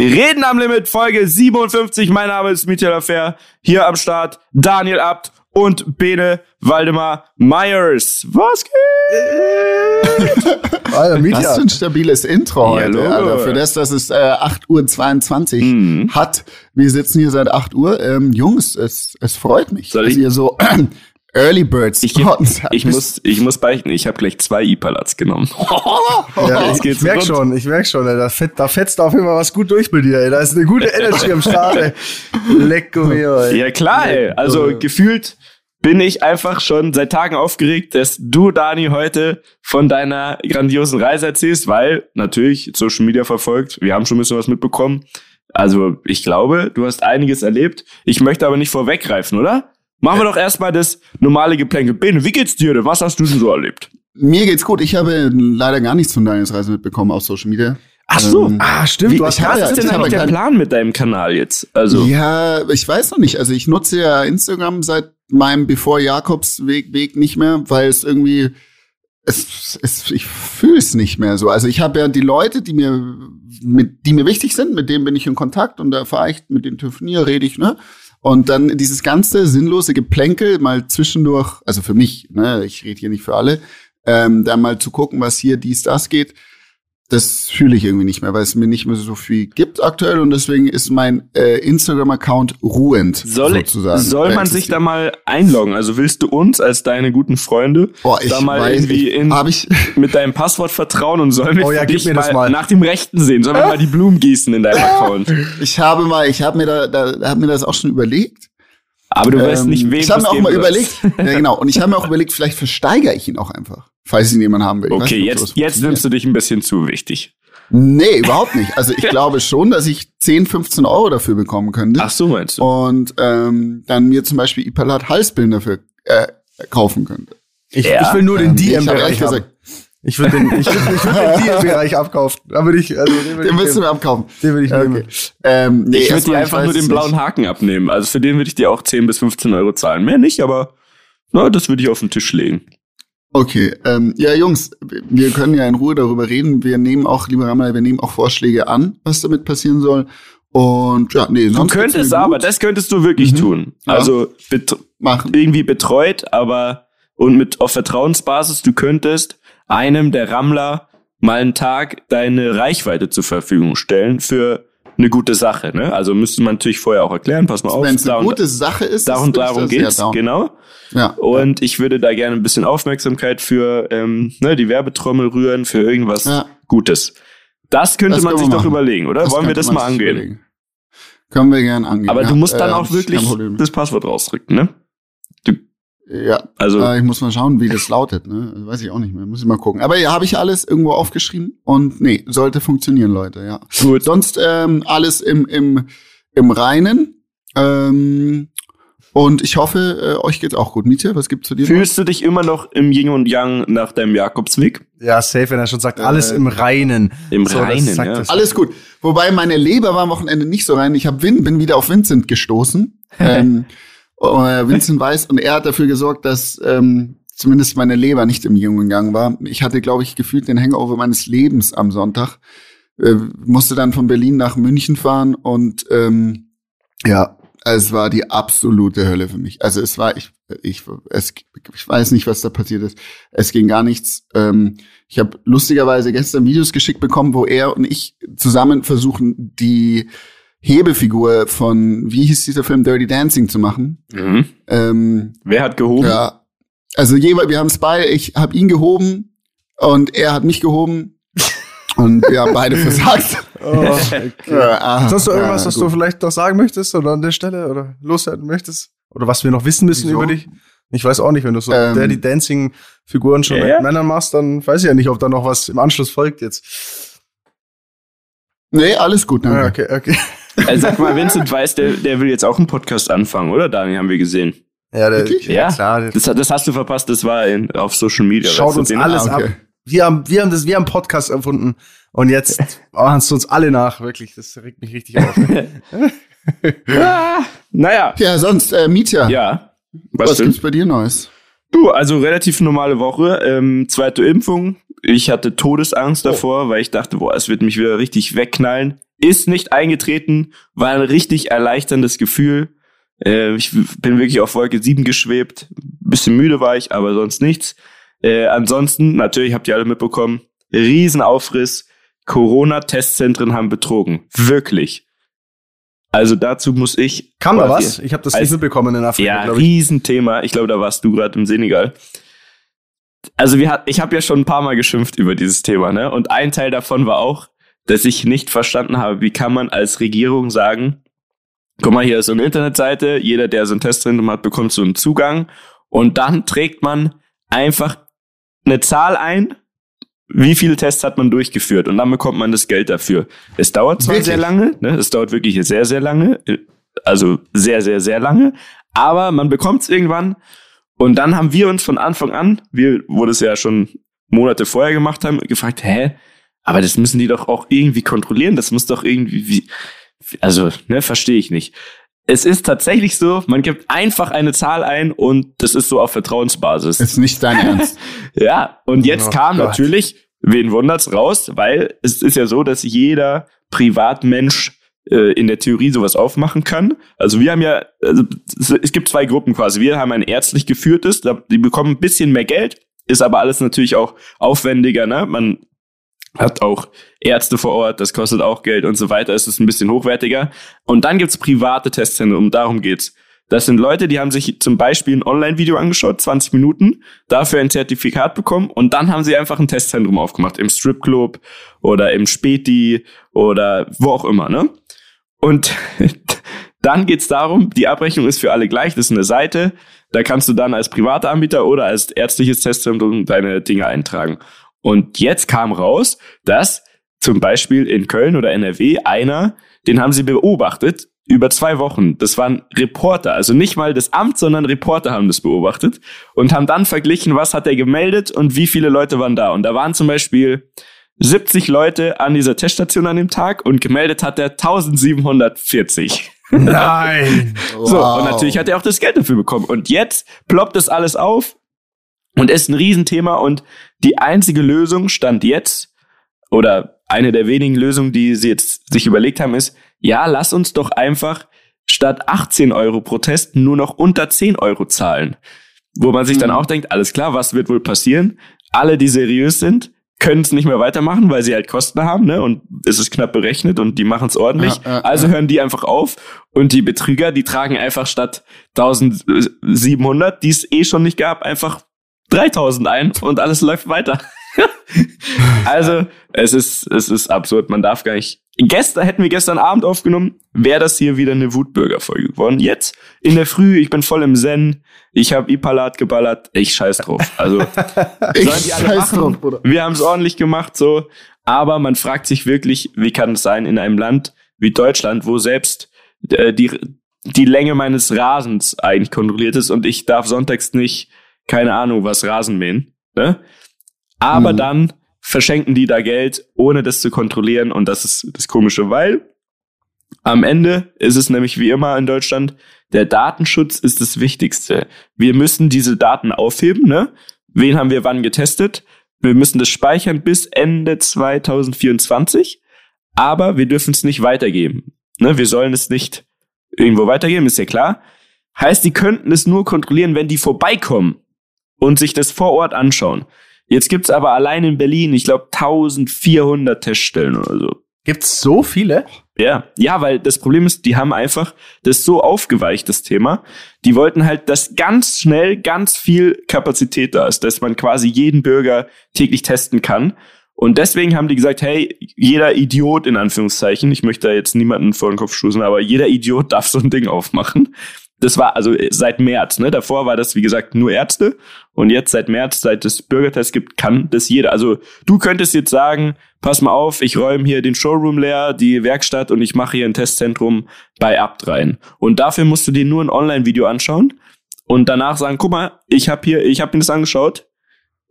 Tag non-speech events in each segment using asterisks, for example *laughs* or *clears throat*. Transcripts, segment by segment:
Reden am Limit, Folge 57. Mein Name ist Michael Affair. Hier am Start Daniel Abt und Bene Waldemar Myers. Was geht? *laughs* Alter, Mietja. Was für ein stabiles Intro heute. Ja, Alter, für das, dass es äh, 8.22 Uhr mhm. hat. Wir sitzen hier seit 8 Uhr. Ähm, Jungs, es, es freut mich, Soll dass ich? ihr so *clears throat* Early Birds ich, ich, muss, ich muss beichten, ich habe gleich zwei Ipalats genommen. *laughs* ja, ich ich merk schon, ich merk schon, ey, da, fett, da fetzt auf jeden Fall was gut durch bei dir. Ey. Da ist eine gute Energy am Start. Ey. *laughs* Lecco mio. Ey. Ja klar, ey. also gefühlt bin ich einfach schon seit Tagen aufgeregt, dass du, Dani, heute von deiner grandiosen Reise erzählst, weil natürlich Social Media verfolgt, wir haben schon ein bisschen was mitbekommen. Also ich glaube, du hast einiges erlebt. Ich möchte aber nicht vorweggreifen, oder? Machen wir doch erstmal das normale Geplänkel. Bene, wie geht's dir denn? Was hast du denn so erlebt? Mir geht's gut. Ich habe leider gar nichts von Daniels Reise mitbekommen auf Social Media. Ach so, ähm, ah, stimmt. Wie, was ist denn eigentlich der Plan mit deinem Kanal jetzt? Also ja, ich weiß noch nicht. Also ich nutze ja Instagram seit meinem bevor Jakobsweg Weg nicht mehr, weil es irgendwie es, es ich fühle es nicht mehr so. Also ich habe ja die Leute, die mir mit die mir wichtig sind, mit denen bin ich in Kontakt und da fahre ich mit denen telefoniere, rede ich, ne? Und dann dieses ganze sinnlose Geplänkel mal zwischendurch, also für mich, ne, ich rede hier nicht für alle, ähm, da mal zu gucken, was hier dies, das geht, das fühle ich irgendwie nicht mehr, weil es mir nicht mehr so viel gibt aktuell und deswegen ist mein äh, Instagram-Account ruhend soll, sozusagen. Soll man sich da mal einloggen? Also willst du uns als deine guten Freunde Boah, ich da mal weiß, irgendwie ich, in, ich *laughs* mit deinem Passwort vertrauen und sollen wir oh, ja, dich mir mal, mal, nach dem Rechten sehen? Sollen wir mal die Blumen gießen in deinem Account? Ich habe mal, ich habe mir da, da habe mir das auch schon überlegt. Aber du weißt ähm, nicht, wem Ich habe mir auch mal überlegt, ja *laughs* genau, und ich habe mir auch überlegt, vielleicht versteigere ich ihn auch einfach, falls ihn jemand haben will. Ich okay, nicht, jetzt, jetzt nimmst du dich ein bisschen zu wichtig. Nee, überhaupt nicht. Also *laughs* ich glaube schon, dass ich 10, 15 Euro dafür bekommen könnte. Ach so meinst du? Und ähm, dann mir zum Beispiel Ipalat Halsbillen dafür äh, kaufen könnte. Ich, ja. ich will nur den ähm, DM-Bereich haben. Ich will den, ich will, ich will den DM-Bereich *laughs* abkaufen. Da würde ich, also den, den willst du mir abkaufen. Den würde ich okay. nehmen. Ähm, nee, ich würde dir einfach nur den blauen nicht. Haken abnehmen. Also für den würde ich dir auch 10 bis 15 Euro zahlen. Mehr nicht, aber na, das würde ich auf den Tisch legen. Okay, ähm, ja Jungs, wir können ja in Ruhe darüber reden. Wir nehmen auch, lieber Ramal, wir nehmen auch Vorschläge an, was damit passieren soll. Und ja, nee, sonst Du könntest aber, das könntest du wirklich mhm. tun. Ja. Also bet Machen. irgendwie betreut, aber und mit auf Vertrauensbasis, du könntest einem der Rammler mal einen Tag deine Reichweite zur Verfügung stellen für eine gute Sache. Ne? Also müsste man natürlich vorher auch erklären, pass mal auf. Wenn es eine gute Sache ist, darum, darum geht's, ja, genau. Ja. Und ich würde da gerne ein bisschen Aufmerksamkeit für ähm, ne, die Werbetrommel rühren, für irgendwas ja. Gutes. Das könnte das man sich doch überlegen, oder? Das Wollen wir das mal angehen? Überlegen. Können wir gerne angehen. Aber du musst dann äh, auch wirklich das Passwort rausdrücken, ne? Ja, also äh, ich muss mal schauen, wie das lautet. Ne? Weiß ich auch nicht mehr. Muss ich mal gucken. Aber ja, habe ich alles irgendwo aufgeschrieben und nee, sollte funktionieren, Leute. Ja. Gut. Sonst ähm, alles im im im Reinen. Ähm, und ich hoffe, äh, euch geht's auch gut. Mietje, was gibt's zu dir? Fühlst noch? du dich immer noch im Yin und Yang nach deinem Jakobsweg? Ja, safe, wenn er schon sagt, alles äh, im Reinen. Im so, Reinen, ja. Alles gut. Wobei meine Leber war am Wochenende nicht so rein. Ich hab Win, bin wieder auf Vincent gestoßen. *laughs* ähm, äh, Vincent Weiss und er hat dafür gesorgt, dass ähm, zumindest meine Leber nicht im jungen Gang war. Ich hatte, glaube ich, gefühlt den Hangover meines Lebens am Sonntag. Äh, musste dann von Berlin nach München fahren und ähm, ja, es war die absolute Hölle für mich. Also es war, ich, ich, es, ich weiß nicht, was da passiert ist. Es ging gar nichts. Ähm, ich habe lustigerweise gestern Videos geschickt bekommen, wo er und ich zusammen versuchen, die Hebefigur von, wie hieß dieser Film, Dirty Dancing zu machen. Mhm. Ähm, Wer hat gehoben? Ja, also jeweils, wir haben es beide, ich habe ihn gehoben und er hat mich gehoben *laughs* und wir haben beide versagt. Oh, okay. ja, Hast du irgendwas, ja, was du vielleicht noch sagen möchtest oder an der Stelle oder loswerden möchtest? Oder was wir noch wissen müssen Wieso? über dich? Ich weiß auch nicht, wenn du so ähm, Dirty Dancing Figuren schon ja, mit Männern machst, dann weiß ich ja nicht, ob da noch was im Anschluss folgt jetzt. Nee, alles gut, danke. Okay, okay. *laughs* Also sag mal, Vincent weiß, der, der will jetzt auch einen Podcast anfangen, oder Daniel, haben wir gesehen. Ja, der, ja, klar. Das, das hast du verpasst, das war in, auf Social Media. Schaut uns alles ah, okay. ab. Wir haben, wir haben das, wir haben Podcast erfunden und jetzt *laughs* machen es uns alle nach, wirklich. Das regt mich richtig auf. ah, *laughs* naja. Ja, sonst, äh, Mietja. Ja. Was, was gibt's bei dir Neues? Du, also relativ normale Woche. Ähm, zweite Impfung. Ich hatte Todesangst oh. davor, weil ich dachte, boah, es wird mich wieder richtig wegknallen ist nicht eingetreten, war ein richtig erleichterndes Gefühl. Äh, ich bin wirklich auf Wolke 7 geschwebt. Bisschen müde war ich, aber sonst nichts. Äh, ansonsten, natürlich habt ihr alle mitbekommen, Riesenaufriss. Corona-Testzentren haben betrogen. Wirklich. Also dazu muss ich. Kam da was? Ich habe das nicht mitbekommen in Afrika. Ja, Riesenthema. Ich glaube, da warst du gerade im Senegal. Also wir hat, ich habe ja schon ein paar Mal geschimpft über dieses Thema, ne? Und ein Teil davon war auch, dass ich nicht verstanden habe, wie kann man als Regierung sagen, guck mal, hier ist so eine Internetseite, jeder, der so ein Testzentrum hat, bekommt so einen Zugang und dann trägt man einfach eine Zahl ein, wie viele Tests hat man durchgeführt und dann bekommt man das Geld dafür. Es dauert zwar wirklich? sehr lange, ne? es dauert wirklich sehr, sehr lange, also sehr, sehr, sehr lange, aber man bekommt es irgendwann und dann haben wir uns von Anfang an, wir, wo das ja schon Monate vorher gemacht haben, gefragt, hä, aber das müssen die doch auch irgendwie kontrollieren. Das muss doch irgendwie, wie, also, ne, verstehe ich nicht. Es ist tatsächlich so, man gibt einfach eine Zahl ein und das ist so auf Vertrauensbasis. Ist nicht dein Ernst. *laughs* ja, und jetzt oh kam Gott. natürlich, wen wundert's raus, weil es ist ja so, dass jeder Privatmensch äh, in der Theorie sowas aufmachen kann. Also wir haben ja, also es gibt zwei Gruppen quasi. Wir haben ein ärztlich geführtes, die bekommen ein bisschen mehr Geld, ist aber alles natürlich auch aufwendiger. Ne? Man hat auch Ärzte vor Ort, das kostet auch Geld und so weiter, es ist ein bisschen hochwertiger. Und dann gibt's private Testzentren, um darum geht's. Das sind Leute, die haben sich zum Beispiel ein Online-Video angeschaut, 20 Minuten, dafür ein Zertifikat bekommen und dann haben sie einfach ein Testzentrum aufgemacht, im Stripclub oder im Späti oder wo auch immer, ne? Und *laughs* dann geht's darum, die Abrechnung ist für alle gleich, das ist eine Seite, da kannst du dann als privater Anbieter oder als ärztliches Testzentrum deine Dinge eintragen. Und jetzt kam raus, dass zum Beispiel in Köln oder NRW einer, den haben sie beobachtet über zwei Wochen. Das waren Reporter, also nicht mal das Amt, sondern Reporter haben das beobachtet und haben dann verglichen, was hat er gemeldet und wie viele Leute waren da. Und da waren zum Beispiel 70 Leute an dieser Teststation an dem Tag und gemeldet hat er 1740. Nein! *laughs* so, wow. und natürlich hat er auch das Geld dafür bekommen. Und jetzt ploppt das alles auf und ist ein Riesenthema und die einzige Lösung stand jetzt, oder eine der wenigen Lösungen, die sie jetzt sich überlegt haben, ist, ja, lass uns doch einfach statt 18 Euro Protest nur noch unter 10 Euro zahlen. Wo man sich mhm. dann auch denkt, alles klar, was wird wohl passieren? Alle, die seriös sind, können es nicht mehr weitermachen, weil sie halt Kosten haben, ne? Und es ist knapp berechnet und die machen es ordentlich. Ja, ja, also ja. hören die einfach auf und die Betrüger, die tragen einfach statt 1700, die es eh schon nicht gab, einfach 3000 ein und alles läuft weiter. *laughs* also, es ist, es ist absurd. Man darf gar nicht. Gestern hätten wir gestern Abend aufgenommen, wäre das hier wieder eine Wutbürger-Folge geworden. Jetzt in der Früh, ich bin voll im Zen, ich habe Ipalat geballert, ich scheiß drauf. Also *laughs* ich sollen die alle machen. Drauf, Bruder. Wir haben es ordentlich gemacht, so. Aber man fragt sich wirklich, wie kann es sein in einem Land wie Deutschland, wo selbst äh, die die Länge meines Rasens eigentlich kontrolliert ist und ich darf sonntags nicht keine Ahnung, was Rasen mähen. Ne? Aber mhm. dann verschenken die da Geld, ohne das zu kontrollieren. Und das ist das Komische, weil am Ende ist es nämlich wie immer in Deutschland, der Datenschutz ist das Wichtigste. Wir müssen diese Daten aufheben, ne? Wen haben wir wann getestet? Wir müssen das speichern bis Ende 2024, aber wir dürfen es nicht weitergeben. Ne? Wir sollen es nicht irgendwo weitergeben, ist ja klar. Heißt, die könnten es nur kontrollieren, wenn die vorbeikommen und sich das vor Ort anschauen. Jetzt gibt's aber allein in Berlin, ich glaube, 1400 Teststellen oder so. Gibt's so viele? Ja, ja, weil das Problem ist, die haben einfach das so aufgeweicht, das Thema. Die wollten halt, dass ganz schnell ganz viel Kapazität da ist, dass man quasi jeden Bürger täglich testen kann. Und deswegen haben die gesagt, hey, jeder Idiot in Anführungszeichen, ich möchte da jetzt niemanden vor den Kopf stoßen, aber jeder Idiot darf so ein Ding aufmachen. Das war also äh, seit März, ne? Davor war das, wie gesagt, nur Ärzte. Und jetzt seit März, seit es Bürgertest gibt, kann das jeder. Also du könntest jetzt sagen, pass mal auf, ich räume hier den Showroom leer, die Werkstatt und ich mache hier ein Testzentrum bei Abt rein. Und dafür musst du dir nur ein Online-Video anschauen und danach sagen, guck mal, ich habe hier, ich habe mir das angeschaut,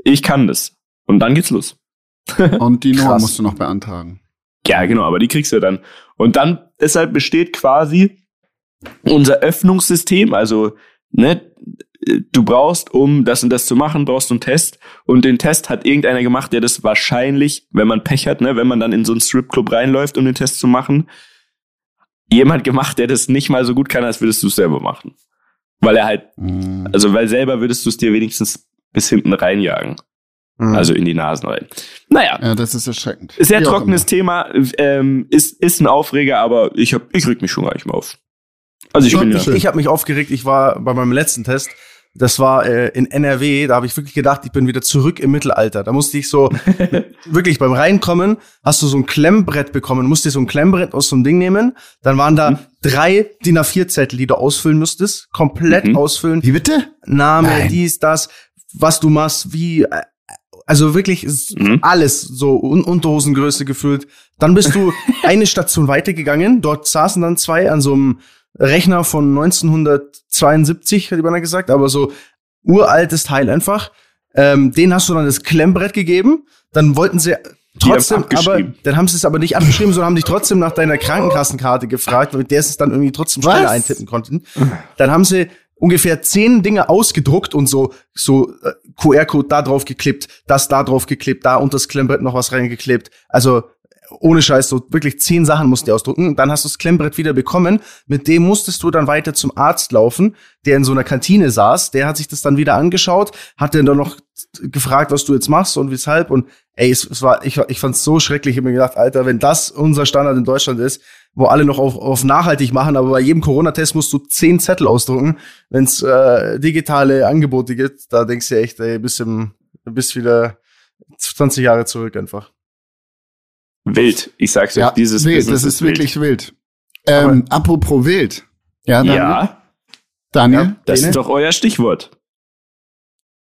ich kann das. Und dann geht's los. *laughs* und die Nummer musst du noch beantragen. Ja, genau, aber die kriegst du dann. Und dann, deshalb besteht quasi unser Öffnungssystem, also ne, du brauchst, um das und das zu machen, brauchst du einen Test. Und den Test hat irgendeiner gemacht, der das wahrscheinlich, wenn man Pech hat, ne, wenn man dann in so einen Stripclub reinläuft, um den Test zu machen, jemand gemacht, der das nicht mal so gut kann, als würdest du es selber machen. Weil er halt, mhm. also weil selber würdest du es dir wenigstens bis hinten reinjagen. Mhm. Also in die Nasen rein. Naja. Ja, das ist erschreckend. Sehr Wie trockenes Thema, ähm, ist, ist ein Aufreger, aber ich, hab, ich reg mich schon gar nicht mehr auf. Also ich bin ja. Ich, ich habe mich aufgeregt, ich war bei meinem letzten Test, das war äh, in NRW, da habe ich wirklich gedacht, ich bin wieder zurück im Mittelalter. Da musste ich so, *laughs* wirklich beim Reinkommen, hast du so ein Klemmbrett bekommen, musst dir so ein Klemmbrett aus so einem Ding nehmen. Dann waren da mhm. drei DIN A4-Zettel, die du ausfüllen musstest, komplett mhm. ausfüllen. Wie bitte? Name, Nein. dies, das, was du machst, wie, äh, also wirklich mhm. alles so Un Unterhosengröße gefüllt. Dann bist du *laughs* eine Station weitergegangen. Dort saßen dann zwei an so einem Rechner von 1972, hat jemand gesagt, aber so uraltes Teil einfach. Ähm, den hast du dann das Klemmbrett gegeben. Dann wollten sie trotzdem, aber dann haben sie es aber nicht abgeschrieben, sondern haben dich trotzdem nach deiner Krankenkassenkarte gefragt, mit der sie es dann irgendwie trotzdem schneller eintippen konnten. Dann haben sie ungefähr zehn Dinge ausgedruckt und so so äh, QR-Code da drauf geklebt, das da drauf geklebt, da unter das Klemmbrett noch was reingeklebt. Also ohne Scheiß, so wirklich zehn Sachen musst du ausdrucken. Dann hast du das Klemmbrett wieder bekommen. Mit dem musstest du dann weiter zum Arzt laufen, der in so einer Kantine saß. Der hat sich das dann wieder angeschaut, hat dann noch gefragt, was du jetzt machst und weshalb. Und ey, es, es war, ich, ich fand's so schrecklich. Ich hab mir gedacht, Alter, wenn das unser Standard in Deutschland ist, wo alle noch auf, auf nachhaltig machen, aber bei jedem Corona-Test musst du zehn Zettel ausdrucken, wenn es äh, digitale Angebote gibt, da denkst du echt, ey, bist, im, bist wieder 20 Jahre zurück einfach. Wild. Ich sag's ja, euch, dieses wild, Business das ist, ist wirklich wild. Ähm, apropos wild. Ja, Daniel? ja. Daniel? Ja, das Dene? ist doch euer Stichwort.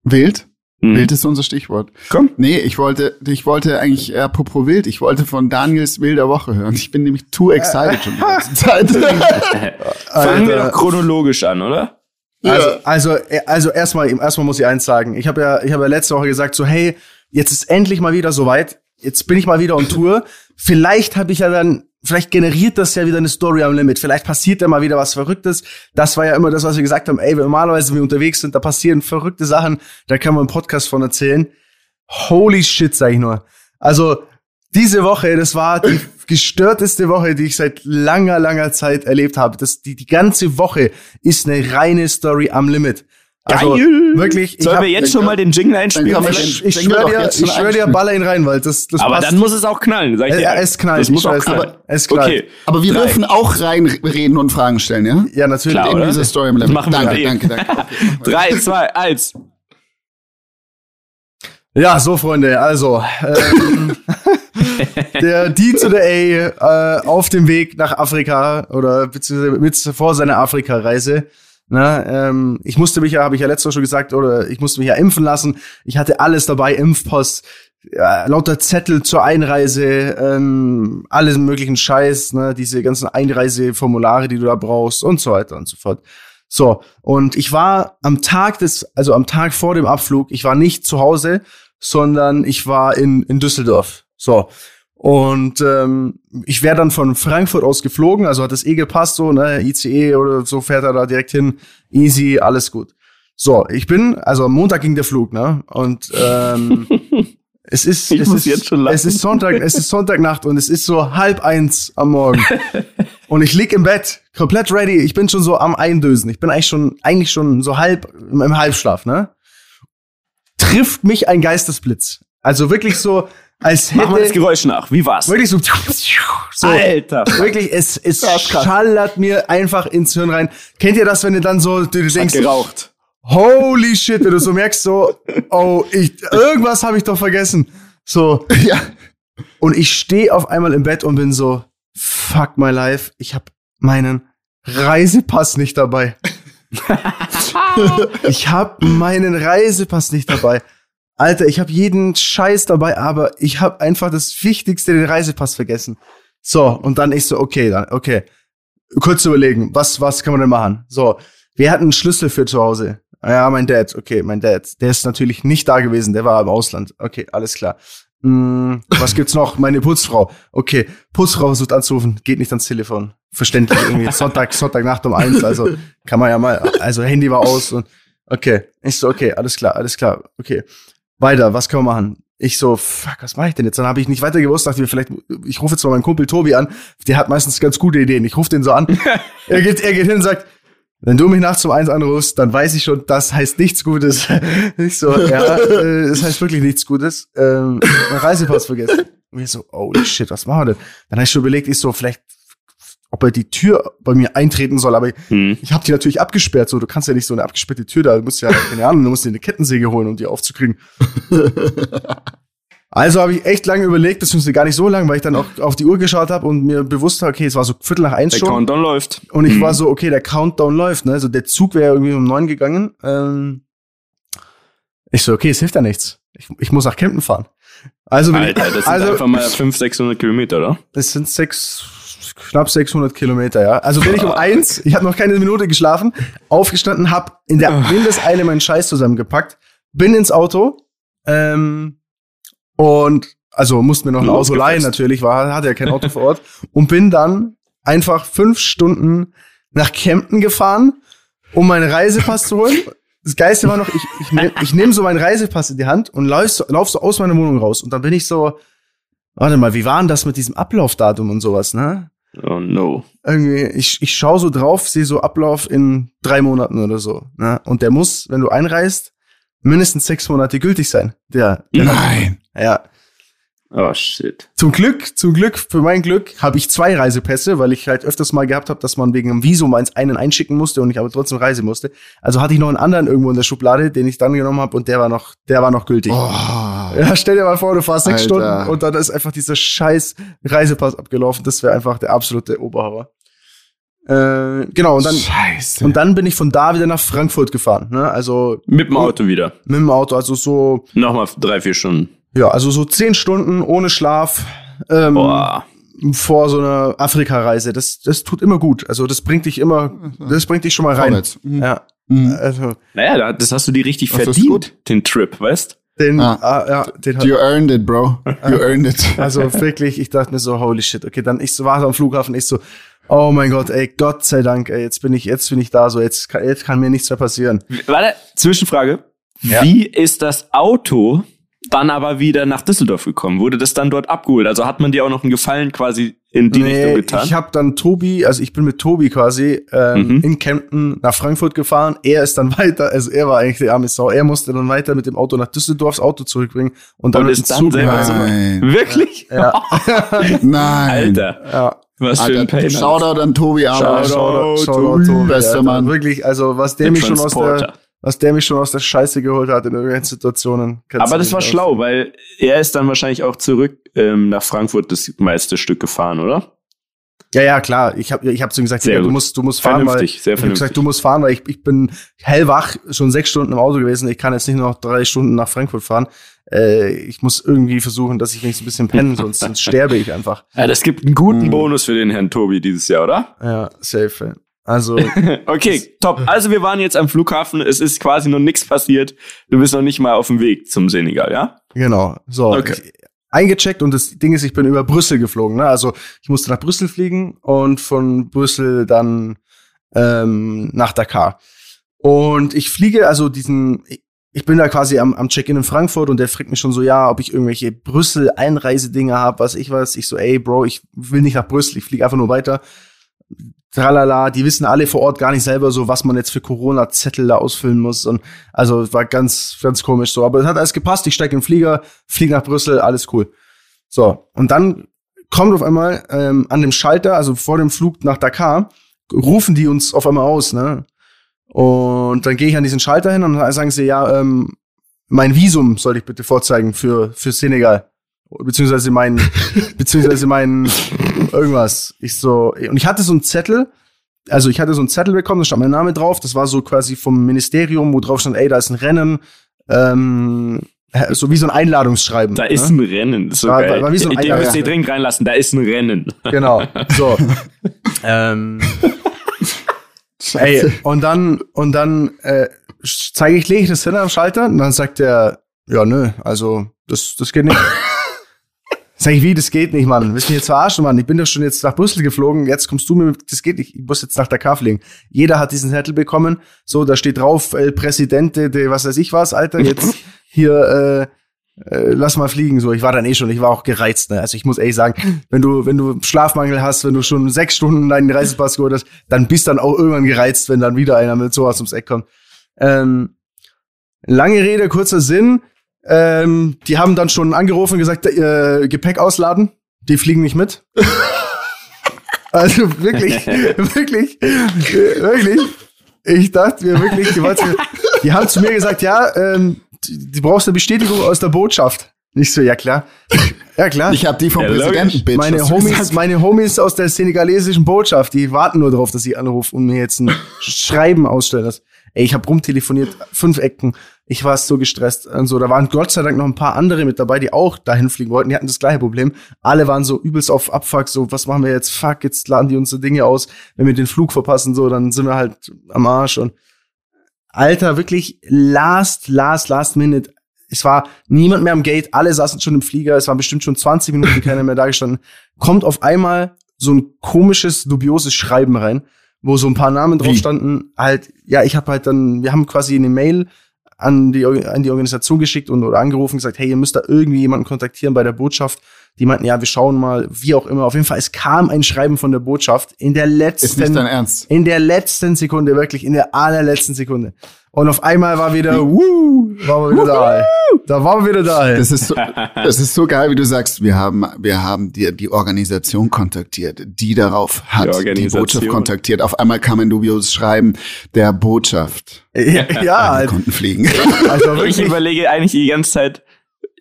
Wild? Mhm. Wild ist unser Stichwort. Komm. Nee, ich wollte, ich wollte eigentlich, äh, apropos wild, ich wollte von Daniels wilder Woche hören. Ich bin nämlich too excited schon die ganze *laughs* Zeit. Fangen wir doch chronologisch an, oder? Also, also, äh, also erstmal, erstmal muss ich eins sagen. Ich habe ja, ich habe ja letzte Woche gesagt, so hey, jetzt ist endlich mal wieder soweit jetzt bin ich mal wieder on Tour. Vielleicht habe ich ja dann, vielleicht generiert das ja wieder eine Story am Limit. Vielleicht passiert da mal wieder was Verrücktes. Das war ja immer das, was wir gesagt haben. Ey, wenn normalerweise wir unterwegs sind, da passieren verrückte Sachen. Da kann man einen Podcast von erzählen. Holy shit, sag ich nur. Also, diese Woche, das war die *laughs* gestörteste Woche, die ich seit langer, langer Zeit erlebt habe. Das, die, die ganze Woche ist eine reine Story am Limit. Also, Geil! Wirklich. Sollen wir jetzt schon mal den Jingle einspielen? Ich, ich schwöre dir, ich schwör dir, baller ihn rein, weil das, das Aber passt. dann muss es auch knallen, sag ich dir. Es knallt. Es muss auch knallen. Aber, es knallt. Okay. Aber wir Drei. dürfen auch reinreden und Fragen stellen, ja? Ja, natürlich. Klar, in diese Story das machen danke, wir danke, danke, danke. *laughs* Okay, Drei, zwei, eins. Ja, so Freunde, also ähm, *laughs* der D to the A äh, auf dem Weg nach Afrika oder beziehungsweise mit vor seiner Afrika-Reise Ne, ähm, ich musste mich ja, habe ich ja letztes Mal schon gesagt, oder ich musste mich ja impfen lassen. Ich hatte alles dabei, Impfpost, ja, lauter Zettel zur Einreise, ähm, alles möglichen Scheiß, ne, diese ganzen Einreiseformulare, die du da brauchst und so weiter und so fort. So, und ich war am Tag des, also am Tag vor dem Abflug, ich war nicht zu Hause, sondern ich war in, in Düsseldorf. So. Und ähm, ich wäre dann von Frankfurt aus geflogen, also hat das eh gepasst, so, ne, ICE oder so fährt er da direkt hin, easy, alles gut. So, ich bin, also am Montag ging der Flug, ne? Und ähm, *laughs* es ist, ich es ist, jetzt schon es ist Sonntag, es ist Sonntagnacht und es ist so halb eins am Morgen. *laughs* und ich lieg im Bett, komplett ready. Ich bin schon so am Eindösen. Ich bin eigentlich schon, eigentlich schon so halb im Halbschlaf, ne? Trifft mich ein Geistesblitz. Also wirklich so, als hätte. Mach mal das Geräusch nach. Wie war's? Wirklich so. so Alter. Wirklich, es, es schallert mir einfach ins Hirn rein. Kennt ihr das, wenn ihr dann so, du, du denkst. geraucht. Holy shit, wenn du so merkst, so, oh, ich, irgendwas habe ich doch vergessen. So. *laughs* Ja. Und ich stehe auf einmal im Bett und bin so, fuck my life, ich habe meinen Reisepass nicht dabei. *laughs* ich habe meinen Reisepass nicht dabei. Alter, ich habe jeden Scheiß dabei, aber ich habe einfach das Wichtigste, den Reisepass vergessen. So, und dann ich so, okay, dann, okay. Kurz überlegen, was, was kann man denn machen? So, wir hatten einen Schlüssel für zu Hause. Ja, mein Dad, okay, mein Dad. Der ist natürlich nicht da gewesen, der war im Ausland. Okay, alles klar. Hm, was gibt's noch? Meine Putzfrau. Okay, Putzfrau versucht anzurufen, geht nicht ans Telefon. Verständlich irgendwie. Sonntag, Sonntagnacht um eins, also kann man ja mal, also Handy war aus und Okay. Ich so, okay, alles klar, alles klar. Okay. Weiter, was können wir machen? Ich so, fuck, was mache ich denn jetzt? Dann habe ich nicht weiter gewusst, dachte mir, vielleicht, ich rufe jetzt mal meinen Kumpel Tobi an, der hat meistens ganz gute Ideen. Ich rufe den so an. *laughs* er, geht, er geht hin und sagt, wenn du mich nachts um eins anrufst, dann weiß ich schon, das heißt nichts Gutes. *laughs* ich so, ja, äh, das heißt wirklich nichts Gutes. Ähm, mein Reisepass vergessen. Und ich so, oh shit, was machen wir denn? Dann habe ich schon überlegt, ich so, vielleicht, ob er die Tür bei mir eintreten soll, aber Hm. ich habe die natürlich abgesperrt, so du kannst ja nicht so eine abgesperrte Tür da, du musst ja keine Ahnung, du musst dir eine Kettensäge holen, um die aufzukriegen. *laughs* also habe ich echt lange überlegt, beziehungsweise gar nicht so lange, weil ich dann auch auf die Uhr geschaut habe und mir bewusst war, okay, es war so Viertel nach eins Der schon Countdown läuft. und ich Hm. war so, okay, der Countdown läuft, ne? Also der Zug wäre irgendwie um neun gegangen. Ähm, ich so, okay, es hilft ja nichts. Ich, ich muss nach Kempten fahren. Also, Alter, ich, das sind also einfach mal 500, 600 Kilometer, oder? das sind sechs, knapp 600 Kilometer, ja. Also bin ich um eins, ich habe noch keine Minute geschlafen, aufgestanden, hab in der Windeseile meinen Scheiß zusammengepackt, bin ins Auto ähm, und also musste mir noch ein Auto leihen natürlich, war hatte ja kein Auto vor Ort und bin dann einfach fünf Stunden nach Kempten gefahren, um meinen Reisepass zu holen. Das Geiste war noch, ich, ich, nehm- nehme so meinen Reisepass in die Hand und lauf so, lauf so aus meiner Wohnung raus. Und dann bin ich so, warte mal, wie war denn das mit diesem Ablaufdatum und sowas, ne? Oh no. Irgendwie, ich, ich schaue so drauf, sehe so Ablauf in drei Monaten oder so. Ne? Und der muss, wenn du einreist, mindestens sechs Monate gültig sein. Der, der Nein. ja. Oh shit. Zum Glück, zum Glück, für mein Glück, habe ich zwei Reisepässe, weil ich halt öfters mal gehabt habe, dass man wegen dem Visum eins einen einschicken musste und ich aber trotzdem reisen musste. Also hatte ich noch einen anderen irgendwo in der Schublade, den ich dann genommen habe und der war noch, der war noch gültig. Oh. Ja, stell dir mal vor, du fährst sechs Alter. Stunden und dann ist einfach dieser scheiß Reisepass abgelaufen. Das wäre einfach der absolute Oberhammer. Äh, genau, und dann, Scheiße. und dann bin ich von da wieder nach Frankfurt gefahren. Ne? Also Mit dem Auto wieder. mit dem Auto, also so, Nochmal drei, vier Stunden. ja, also so zehn Stunden ohne Schlaf. Ähm, Boah. vor so einer Afrika-Reise. Das, das tut immer gut. Also das bringt dich immer, das bringt dich schon mal rein. Mhm. Ja. Mhm. Also Naja, da- das hast du dir richtig verdient, den Trip, weißt? Den, Ah. ah, ja, den hat, You earned it, bro. You *laughs* earned it. also wirklich, ich dachte mir so, holy shit, okay, dann ich so war am Flughafen, ich so, oh mein Gott, ey, Gott sei Dank, ey, jetzt bin ich, jetzt bin ich da, so jetzt kann, jetzt kann mir nichts mehr passieren. Warte, Zwischenfrage. Ja. Wie ist das Auto dann aber wieder nach Düsseldorf gekommen? Wurde das dann dort abgeholt? Also hat man dir auch noch einen Gefallen quasi in die Richtung getan? ich habe dann Tobi, also ich bin mit Tobi quasi ähm, Mhm. in Kempten nach Frankfurt gefahren. Er ist dann *laughs* weiter, also er war eigentlich der arme Sau. Er musste dann weiter mit dem Auto nach Düsseldorf das Auto zurückbringen und dann Und mit ist dem dann selber zurück. Nein. Wirklich? Ja. *laughs* Nein. Alter, Ja. was für ein Pain. Shoutout an Tobi aber Shoutout, Shoutout, Tobi, Tobi, bester. Mann. Wirklich, also was der mich schon aus der. Was der mich schon aus der Scheiße geholt hat in irgendwelchen Situationen. Aber das war nicht schlau, weil er ist dann wahrscheinlich auch zurück ähm, nach Frankfurt das meiste Stück gefauen, oder? Ja, ja, klar. Ich habe ich hab zu ihm gesagt, Sehr du musst, du musst fahren, weil Vernünftig, sehr ich hab vernünftig. gesagt, du musst fahren, weil ich, ich bin hellwach, schon sechs Stunden im Auto gewesen. Ich kann jetzt nicht noch drei Stunden nach Frankfurt fahren. Äh, ich muss irgendwie versuchen, dass ich wenigstens ein bisschen penne, *laughs* sonst, sonst sterbe ich einfach. Ja, das gibt einen guten Mhm. Bonus für den Herrn Tobi dieses Jahr, oder? Ja, safe. Also, *laughs* Okay, top. Also wir waren jetzt am Flughafen. Es ist quasi noch nichts passiert. Du bist noch nicht mal auf dem Weg zum Senegal, ja? genau. So. Okay. Ich, eingecheckt und das Ding ist, ich bin über Brüssel geflogen. Ne? Also ich musste nach Brüssel fliegen und von Brüssel dann ähm, nach Dakar. Und ich fliege, also diesen, ich- bin da quasi am, am Check-in in Frankfurt und der fragt mich schon so, ja, ob ich irgendwelche Brüssel-Einreisedinger habe, was ich weiß. Ich so, ey, Bro, ich will nicht nach Brüssel, ich fliege einfach nur weiter. Tralala, die wissen alle vor Ort gar nicht selber so, was man jetzt für Corona-Zettel da ausfüllen muss. Und also war ganz, ganz komisch so. Aber es hat alles gepasst. Ich steige in den Flieger, fliege nach Brüssel, alles cool. So, und dann kommt auf einmal ähm, an dem Schalter, also vor dem Flug nach Dakar, rufen die uns auf einmal aus, ne? Und dann gehe ich an diesen Schalter hin und dann sagen sie, ja, ähm, mein Visum soll ich bitte vorzeigen für, für Senegal. Beziehungsweise mein, *laughs* beziehungsweise mein irgendwas. Ich so, und ich hatte so einen Zettel, also ich hatte so einen Zettel bekommen, da stand mein Name drauf, das war so quasi vom Ministerium, wo drauf stand, ey, da ist ein Rennen, ähm, so wie so ein Einladungsschreiben. Da ne? ist ein Rennen. So War- war- war wie so ein Den müsst ihr dringend reinlassen. Da ist ein Rennen. Genau. So. *laughs* ähm. Ey, und dann, und dann äh, zeige ich, lege ich das hin am Schalter und dann sagt er, ja, nö, also das, das geht nicht. Sag ich, wie, das geht nicht, Mann. Willst du mich jetzt verarschen, Mann? Ich bin doch schon jetzt nach Brüssel geflogen, jetzt kommst du mir mit, das geht nicht, ich muss jetzt nach Dakar fliegen. Jeder hat diesen Zettel bekommen, so, da steht drauf, El Presidente de was weiß ich was, Alter, jetzt hier, äh, äh, lass mal fliegen, so. Ich war dann eh schon, ich war auch gereizt, ne? Also ich muss ehrlich sagen, wenn du, wenn du Schlafmangel hast, wenn du schon sechs Stunden deinen Reisepass geholt hast, dann bist dann auch irgendwann gereizt, wenn dann wieder einer mit sowas ums Eck kommt. Ähm, lange Rede, kurzer Sinn, ähm, die haben dann schon angerufen und gesagt, äh, Gepäck ausladen. Die fliegen nicht mit. *laughs* also wirklich, *laughs* wirklich, wirklich. Ich dachte mir wirklich, die, mir, die haben zu mir gesagt, ja, ähm, du brauchst eine Bestätigung aus der Botschaft. Nicht so, ja klar. Ja klar. Ich habe die vom ja, Präsidenten, Bitch. Meine Homies, meine Homies aus der senegalesischen Botschaft, die warten nur darauf, dass ich anrufe und mir jetzt ein Schreiben ausstelle. Ey, ich habe rumtelefoniert, fünf Ecken. Ich war so gestresst und so. Da waren Gott sei Dank noch ein paar andere mit dabei, die auch dahin fliegen wollten. Die hatten das gleiche Problem. Alle waren so übelst auf Abfuck, so, was machen wir jetzt? Fuck, jetzt laden die unsere Dinge aus. Wenn wir den Flug verpassen, so, dann sind wir halt am Arsch und Alter, wirklich last, last, last minute. Es war niemand mehr am Gate, alle saßen schon im Flieger, es waren bestimmt schon 20 Minuten keiner mehr da gestanden. Kommt auf einmal so ein komisches, dubioses Schreiben rein, wo so ein paar Namen drauf standen. Halt, ja, ich habe halt dann, wir haben quasi eine Mail an die, an die Organisation geschickt und oder angerufen gesagt, hey, ihr müsst da irgendwie jemanden kontaktieren bei der Botschaft. Die meinten, ja, wir schauen mal, wie auch immer. Auf jeden Fall, es kam ein Schreiben von der Botschaft in der letzten, Ist nicht dein Ernst. in der letzten Sekunde, wirklich in der allerletzten Sekunde. Und auf einmal war wieder, wuh, waren wir wieder da. Da waren wir wieder da. Das ist so, das ist so geil, wie du sagst. Wir haben, wir haben die, die Organisation kontaktiert, die darauf hat die, die Botschaft kontaktiert. Auf einmal kam ein dubioses Schreiben der Botschaft. Ja, ja. Wir konnten fliegen. Also *laughs* ich überlege eigentlich die ganze Zeit,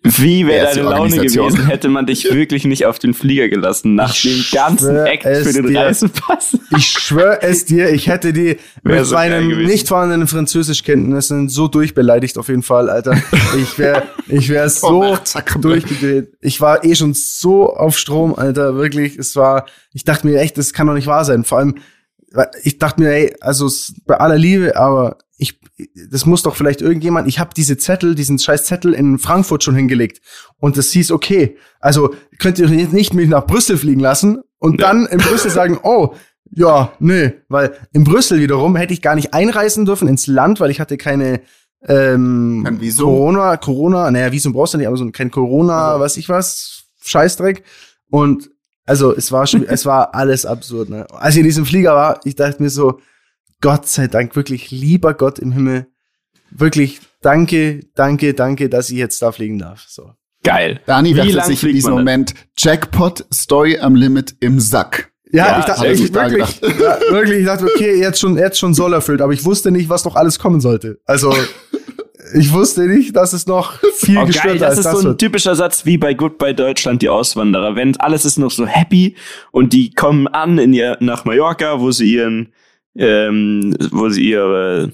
wie wäre deine Laune gewesen, hätte man dich wirklich nicht auf den Flieger gelassen, nach ich dem ganzen Act für den dir. Reisepass? Ich schwöre es dir, ich hätte die wär mit so meinen nicht vorhandenen Französischkenntnissen so durchbeleidigt auf jeden Fall, Alter. Ich wäre ich wär *laughs* so durchgedreht. Ich war eh schon so auf Strom, Alter, wirklich. Es war, ich dachte mir echt, das kann doch nicht wahr sein. Vor allem, ich dachte mir, ey, also bei aller Liebe, aber ich, das muss doch vielleicht irgendjemand, ich habe diese Zettel, diesen scheiß Zettel in Frankfurt schon hingelegt und das hieß, okay, also könnt ihr nicht mich nach Brüssel fliegen lassen und ja. dann in Brüssel *laughs* sagen, oh, ja, nee, weil in Brüssel wiederum hätte ich gar nicht einreisen dürfen ins Land, weil ich hatte keine ähm, Corona, Corona, naja, Visum brauchst du nicht, aber so kein Corona, also. weiß ich was, Scheißdreck und also es war schon, *laughs* es war alles absurd. Ne? Als ich in diesem Flieger war, ich dachte mir so, Gott sei Dank, wirklich lieber Gott im Himmel, wirklich danke, danke, danke, dass ich jetzt da fliegen darf. So. Geil. Dani dachte sich in diesem Moment Jackpot, Story am Limit im Sack. Ja, ja ich dachte ich wirklich, ja, wirklich, ich dachte, okay, jetzt schon, jetzt schon soll erfüllt, aber ich wusste nicht, was noch alles kommen sollte. Also, ich wusste nicht, dass es noch viel oh, gestört Das ist das so ein wird. typischer Satz wie bei Goodbye Deutschland, die Auswanderer. Wenn alles ist noch so happy und die kommen an in ihr, nach Mallorca, wo sie ihren ähm, wo sie ihre,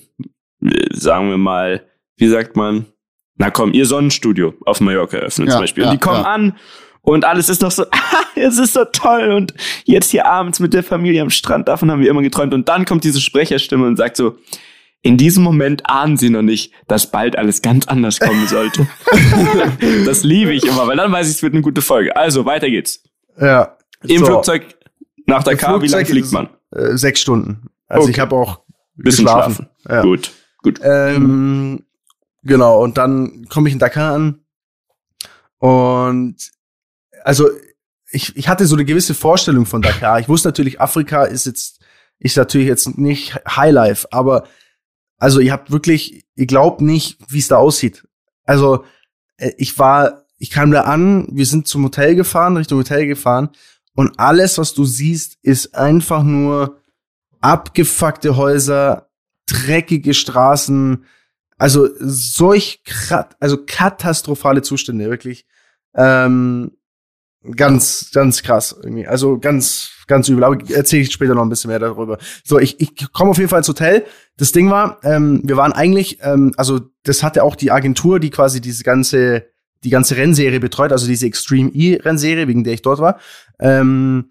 sagen wir mal, wie sagt man, na komm, ihr Sonnenstudio auf Mallorca eröffnen ja, zum Beispiel. Ja, und die kommen ja. an und alles ist noch so, *laughs* ah, es ist so toll und jetzt hier abends mit der Familie am Strand, davon haben wir immer geträumt. Und dann kommt diese Sprecherstimme und sagt so, in diesem Moment ahnen sie noch nicht, dass bald alles ganz anders kommen sollte. *laughs* das liebe ich immer, weil dann weiß ich, es wird eine gute Folge. Also, weiter geht's. Ja. Im so. Flugzeug nach Dakar, wie lange fliegt man? Äh, sechs Stunden. Also okay. ich habe auch Bisschen geschlafen. Ja. Gut, gut. Ähm, genau, und dann komme ich in Dakar an und also ich, ich hatte so eine gewisse Vorstellung von Dakar. Ich wusste natürlich, Afrika ist jetzt, ist natürlich jetzt nicht Highlife, aber also ihr habt wirklich, ihr glaubt nicht, wie es da aussieht. Also äh, ich war, ich kam da an, wir sind zum Hotel gefahren, Richtung Hotel gefahren und alles, was du siehst, ist einfach nur abgefuckte Häuser, dreckige Straßen, also solch, also katastrophale Zustände, wirklich. Ähm, ganz, ganz krass irgendwie. Also ganz, ganz übel. Aber erzähle ich später noch ein bisschen mehr darüber. So, ich, ich komme auf jeden Fall ins Hotel. Das Ding war, ähm, wir waren eigentlich, ähm, also das hatte auch die Agentur, die quasi diese ganze, die ganze Rennserie betreut, also diese Extreme E Rennserie, wegen der ich dort war. Ähm,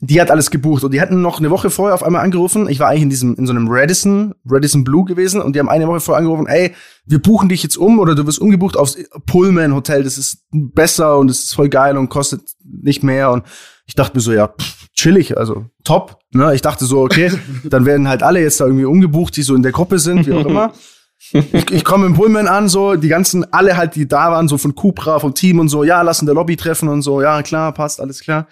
die hat alles gebucht und die hatten noch eine Woche vorher auf einmal angerufen. Ich war eigentlich in diesem in so einem Radisson Radisson Blue gewesen und die haben eine Woche vorher angerufen, ey, wir buchen dich jetzt um oder du wirst umgebucht aufs Pullman Hotel. Das ist besser und es ist voll geil und kostet nicht mehr und ich dachte mir so, ja, pff, chillig, also top. Ne? Ich dachte so, okay, *laughs* dann werden halt alle jetzt da irgendwie umgebucht, die so in der Gruppe sind, wie auch immer. Ich, ich komme im Pullman an, so, die ganzen, alle halt, die da waren, so von Cupra, vom Team und so, ja, lassen der Lobby treffen und so, ja, klar, passt, alles klar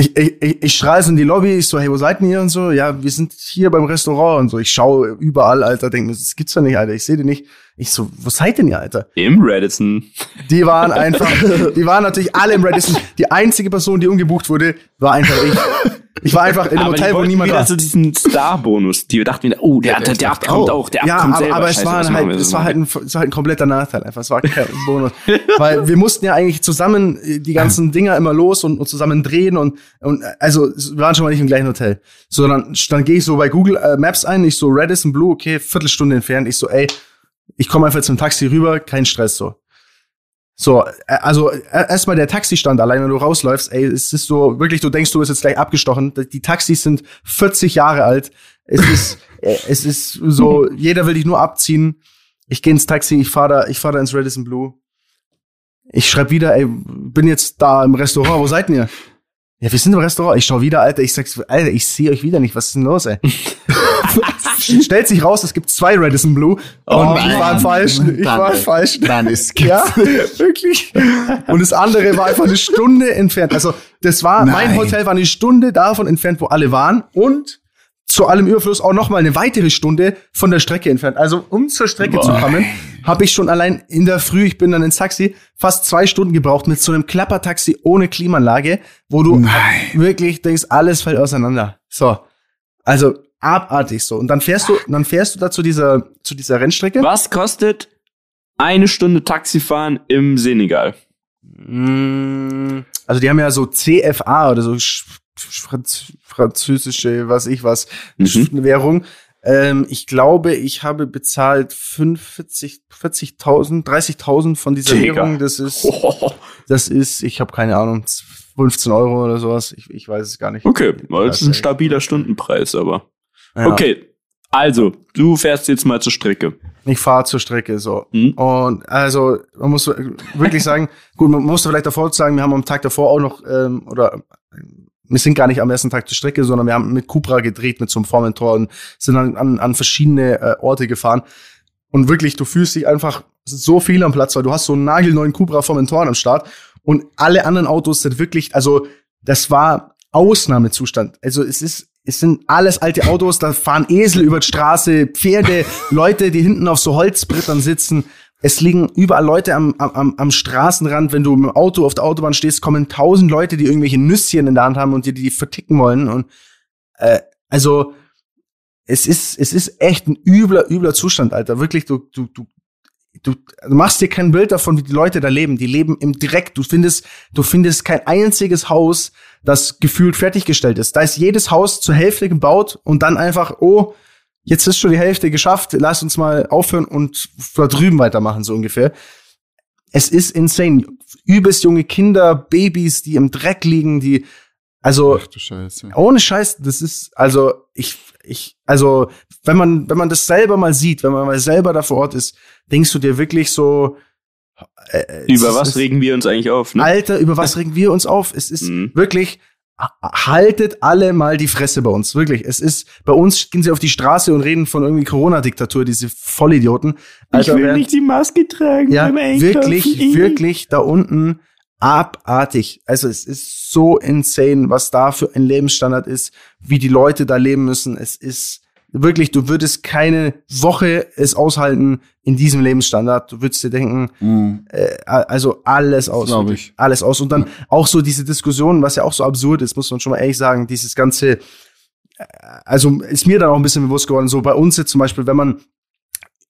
ich, ich, ich schreie in die Lobby, ich so, hey, wo seid ihr und so? Ja, wir sind hier beim Restaurant und so. Ich schaue überall, Alter, denke mir, das gibt's doch nicht, Alter. Ich sehe die nicht. Ich so, wo seid denn ihr, Alter? Im Radisson. Die waren einfach, die waren natürlich alle im Radisson. Die einzige Person, die umgebucht wurde, war einfach ich. *laughs* Ich war einfach in einem aber Hotel, wo niemand war. so diesen Star-Bonus. Die dachten wieder, oh, der, der, der, kommt auch, der Ja, kommt aber, selber. aber es Scheiße, war halt, es so? war halt ein, es war halt ein kompletter Nachteil einfach. Es war kein *laughs* Bonus. Weil wir mussten ja eigentlich zusammen äh, die ganzen *laughs* Dinger immer los und, und zusammen drehen und, und, äh, also, wir waren schon mal nicht im gleichen Hotel. So, dann, dann gehe ich so bei Google äh, Maps ein, ich so Radisson Blue, okay, Viertelstunde entfernt. Ich so, ey, ich komme einfach zum Taxi rüber, kein Stress so. So, äh, also äh, erstmal der Taxistand allein, wenn du rausläufst, ey, es ist so, wirklich, du denkst, du bist jetzt gleich abgestochen. Die Taxis sind 40 Jahre alt. Es ist, *laughs* äh, es ist so, jeder will dich nur abziehen. Ich gehe ins Taxi, ich fahre da, ich fahr da ins Radisson Blue. Ich schreib wieder, ey, bin jetzt da im Restaurant, wo seid ihr? Ja, wir sind im Restaurant. Ich schau wieder, Alter, ich sag's, Alter, ich sehe euch wieder nicht. Was ist denn los, ey? *laughs* *laughs* Stellt sich raus, es gibt zwei Radisson Blue. Und Oh ich nein. war falsch. Ich Dann- war falsch. Dann ist *laughs* Ja, wirklich. Und das andere war einfach eine Stunde entfernt. Also, das war, mein Nein. Hotel war eine Stunde davon entfernt, wo alle waren. Und zu allem Überfluss auch noch mal eine weitere Stunde von der Strecke entfernt. Also, um zur Strecke zu kommen, habe ich schon allein in der Früh, ich bin dann ins Taxi, fast zwei Stunden gebraucht mit so einem Klappertaxi ohne Klimaanlage, wo du Nein. wirklich denkst, alles fällt auseinander. So. Also, abartig so. Und dann fährst du, dann fährst du da zu dieser, zu dieser Rennstrecke. Was kostet eine Stunde Taxifahren im Senegal? Also die haben ja so CFA oder so Franz französische, was ich was, Mhm. Währung. Ähm, ich glaube, ich habe bezahlt 45, 40.000, 30.000 von dieser Digga. Währung. Das ist, Oh, *laughs* das ist, ich habe keine Ahnung, 15 Euro oder sowas. Ich, ich weiß es gar nicht. okay, das ist ein stabiler Stundenpreis, aber. Ja. Okay, also, du fährst jetzt mal zur Strecke. Ich fahre zur Strecke so. Mhm. Und also, man muss wirklich *laughs* sagen, gut, man musste vielleicht davor sagen, wir haben am Tag davor auch noch, ähm, oder wir sind gar nicht am ersten Tag zur Strecke, sondern wir haben mit Cupra gedreht, mit so einem Formentor und sind dann an, an verschiedene äh, Orte gefahren. Und wirklich, du fühlst dich einfach so viel am Platz, weil du hast so einen nagelneuen Cupra Formentoren am Start und alle anderen Autos sind wirklich, also das war Ausnahmezustand. Also es ist, es sind alles alte Autos, da fahren Esel über die Straße, Pferde, *laughs* Leute, die hinten auf so Holzbrettern sitzen. Es liegen überall Leute am, am, am Straßenrand. Wenn du mit dem Auto auf der Autobahn stehst, kommen tausend Leute, die irgendwelche Nüsschen in der Hand haben und dir die verticken wollen. Und äh, also es ist, es ist echt ein übler, übler Zustand, Alter. Wirklich, du, du, du, du, machst dir kein Bild davon, wie die Leute da leben. Die leben im Direkt. Du findest, du findest kein einziges Haus, das gefühlt fertiggestellt ist. Da ist jedes Haus zur Hälfte gebaut und dann einfach, oh, jetzt ist schon die Hälfte geschafft, lass uns mal aufhören und da drüben weitermachen, so ungefähr. Es ist insane. Übelst junge Kinder, Babys, die im Dreck liegen, die, also, Ach du Scheiße. ohne Scheiß, das ist, also, ich, ich, also, wenn man, wenn man das selber mal sieht, wenn man mal selber da vor Ort ist, denkst du dir wirklich so, äh, es Über ist- was es- regen wir uns eigentlich auf? Ne? Alter, über was regen wir uns auf? Es ist Mhm. wirklich, haltet alle mal die Fresse bei uns. Wirklich. Es ist, bei uns gehen sie auf die Straße und reden von irgendwie Corona-Diktatur, diese Vollidioten. Alter, während- die Maske tragen ja, wirklich, wirklich da unten abartig. Also es ist so insane, was da für ein Lebensstandard ist, wie die Leute da leben müssen. Es ist wirklich, du würdest keine Woche es aushalten in diesem Lebensstandard. Du würdest dir denken, Mhm. äh, also alles aus. Alles aus. Und dann auch so diese Diskussion, was ja auch so absurd ist, muss man schon mal ehrlich sagen, dieses ganze, äh, also ist mir dann auch ein bisschen bewusst geworden, so bei uns jetzt zum Beispiel, wenn man,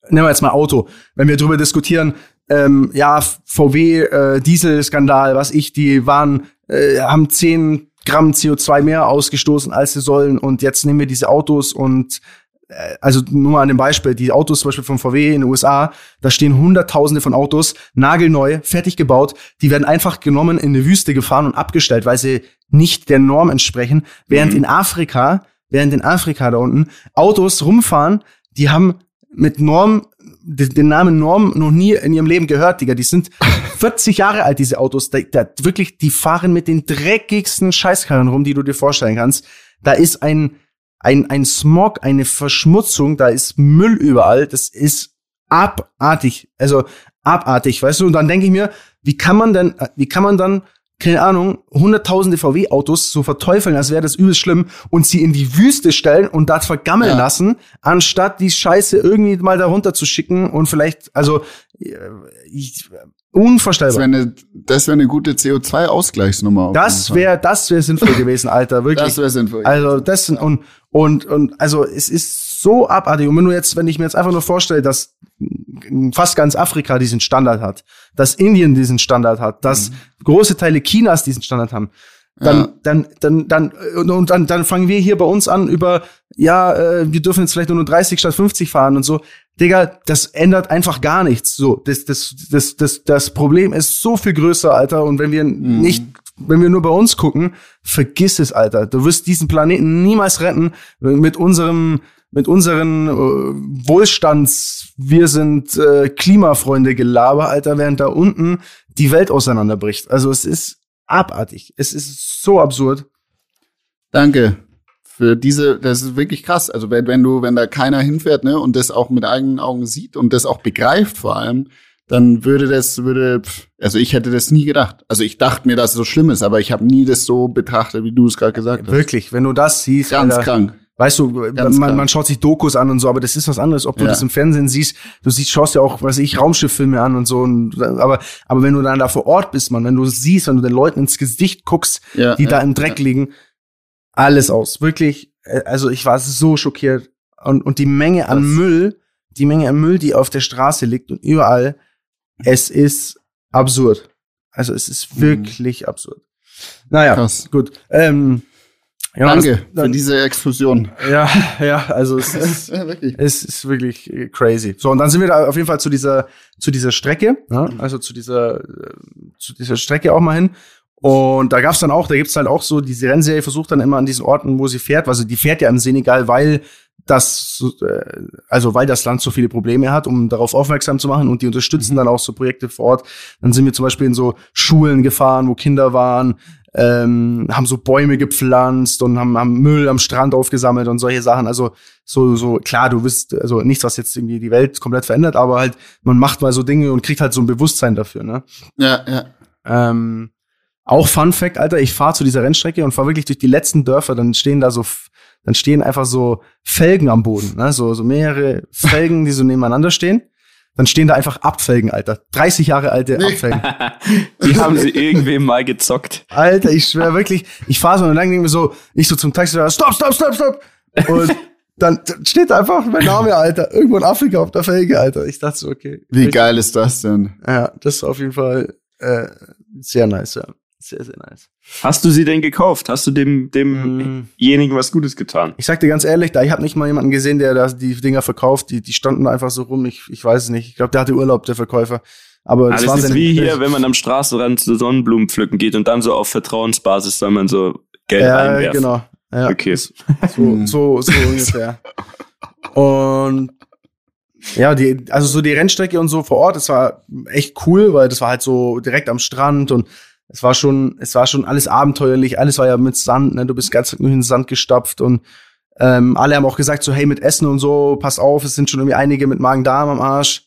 nehmen wir jetzt mal Auto, wenn wir drüber diskutieren, ähm, ja, VW, äh, Dieselskandal, was ich, die waren, äh, haben 10 Gramm CO2 mehr ausgestoßen, als sie sollen. Und jetzt nehmen wir diese Autos und äh, also nur mal an dem Beispiel, die Autos zum Beispiel von VW in den USA, da stehen hunderttausende von Autos, nagelneu, fertig gebaut, die werden einfach genommen, in eine Wüste gefahren und abgestellt, weil sie nicht der Norm entsprechen, während mhm. in Afrika, während in Afrika da unten Autos rumfahren, die haben mit Norm, den Namen Norm noch nie in ihrem Leben gehört, Digga. Die sind *laughs* 40 Jahre alt, diese Autos. Da, da, wirklich, die fahren mit den dreckigsten Scheißkarren rum, die du dir vorstellen kannst. Da ist ein, ein, ein Smog, eine Verschmutzung, da ist Müll überall. Das ist abartig. Also abartig, weißt du? Und dann denke ich mir, wie kann man denn, wie kann man dann keine Ahnung, hunderttausende VW-Autos so verteufeln, als wäre das übelst schlimm und sie in die Wüste stellen und dort vergammeln ja. lassen, anstatt die Scheiße irgendwie mal darunter zu schicken und vielleicht, also äh, ich, unvorstellbar. Das wäre eine, das wäre eine gute CO2-Ausgleichsnummer. Das wäre, das wäre sinnvoll *laughs* gewesen, Alter, wirklich. Das wäre sinnvoll. Also das und und und also es ist so abartig. Und wenn du jetzt, wenn ich mir jetzt einfach nur vorstelle, dass fast ganz Afrika diesen Standard hat, dass Indien diesen Standard hat, dass mhm. große Teile Chinas diesen Standard haben, dann, ja. dann, dann, dann, und dann, dann fangen wir hier bei uns an über, ja, äh, wir dürfen jetzt vielleicht nur 30 statt 50 fahren und so. Digga, das ändert einfach gar nichts. So, das, das, das, das, das Problem ist so viel größer, Alter. Und wenn wir mhm. nicht, wenn wir nur bei uns gucken, vergiss es, Alter. Du wirst diesen Planeten niemals retten mit unserem, mit unseren äh, Wohlstands, wir sind äh, Klimafreunde Gelaber, Alter, während da unten die Welt auseinanderbricht. Also es ist abartig. Es ist so absurd. Danke für diese, das ist wirklich krass. Also wenn, wenn du, wenn da keiner hinfährt, ne, und das auch mit eigenen Augen sieht und das auch begreift vor allem, dann würde das, würde, also ich hätte das nie gedacht. Also ich dachte mir, dass es so schlimm ist, aber ich habe nie das so betrachtet, wie du es gerade gesagt hast. Wirklich, wenn du das siehst. Ganz Alter, krank. Weißt du, man, man, schaut sich Dokus an und so, aber das ist was anderes, ob du ja. das im Fernsehen siehst. Du siehst, schaust ja auch, was ich, Raumschifffilme an und so. Und, aber, aber wenn du dann da vor Ort bist, man, wenn du siehst, wenn du den Leuten ins Gesicht guckst, ja, die ja, da im Dreck liegen, alles aus. Wirklich, äh, also ich war so schockiert. Und, und die Menge an das. Müll, die Menge an Müll, die auf der Straße liegt und überall, es ist absurd. Also es ist mhm. wirklich mhm. absurd. Naja, Krass. gut. Ähm, ja, Danke das, für diese Explosion. Ja, ja, also es *laughs* ist, ja, wirklich. es ist wirklich crazy. So, und dann sind wir da auf jeden Fall zu dieser, zu dieser Strecke, ja, also zu dieser, zu dieser Strecke auch mal hin. Und da gab's dann auch, da gibt's halt auch so, diese Rennserie versucht dann immer an diesen Orten, wo sie fährt, also die fährt ja im Senegal, weil das, äh, also weil das Land so viele Probleme hat, um darauf aufmerksam zu machen und die unterstützen mhm. dann auch so Projekte vor Ort. Dann sind wir zum Beispiel in so Schulen gefahren, wo Kinder waren, ähm, haben so Bäume gepflanzt und haben, haben Müll am Strand aufgesammelt und solche Sachen. Also so, so klar, du wisst, also nichts, was jetzt irgendwie die Welt komplett verändert, aber halt, man macht mal so Dinge und kriegt halt so ein Bewusstsein dafür, ne? Ja, ja. Ähm, auch Fun Fact, Alter, ich fahre zu dieser Rennstrecke und fahre wirklich durch die letzten Dörfer, dann stehen da so, dann stehen einfach so Felgen am Boden, ne? so, so mehrere Felgen, die so nebeneinander stehen dann stehen da einfach Abfelgen, Alter. 30 Jahre alte Abfelgen. *laughs* die haben sie irgendwem mal gezockt. Alter, ich schwöre wirklich, ich fahre so und dann denke mir so, ich so zum Taxi, stopp, stopp, stopp, stopp. Und dann steht da einfach mein Name, Alter. Irgendwo in Afrika auf der Felge, Alter. Ich dachte so, okay. Wie geil ist das denn? Ja, das ist auf jeden Fall äh, sehr nice, ja. Sehr, sehr nice. Hast du sie denn gekauft? Hast du dem, demjenigen was Gutes getan? Ich sag dir ganz ehrlich, da ich habe nicht mal jemanden gesehen, der da die Dinger verkauft. Die, die standen einfach so rum. Ich, ich weiß es nicht. Ich glaube, der hatte Urlaub, der Verkäufer. Aber das, ah, das ist wie hier, wenn man am Straßenrand zu Sonnenblumen pflücken geht und dann so auf Vertrauensbasis soll man so Geld ja, einwerfen. Genau. Ja, okay. So, so, so *laughs* ungefähr. Und ja, die, also so die Rennstrecke und so vor Ort, das war echt cool, weil das war halt so direkt am Strand und es war schon, es war schon alles abenteuerlich, alles war ja mit Sand, ne? Du bist ganz nur in den Sand gestapft und ähm, alle haben auch gesagt, so, hey, mit Essen und so, pass auf, es sind schon irgendwie einige mit Magen-Darm am Arsch.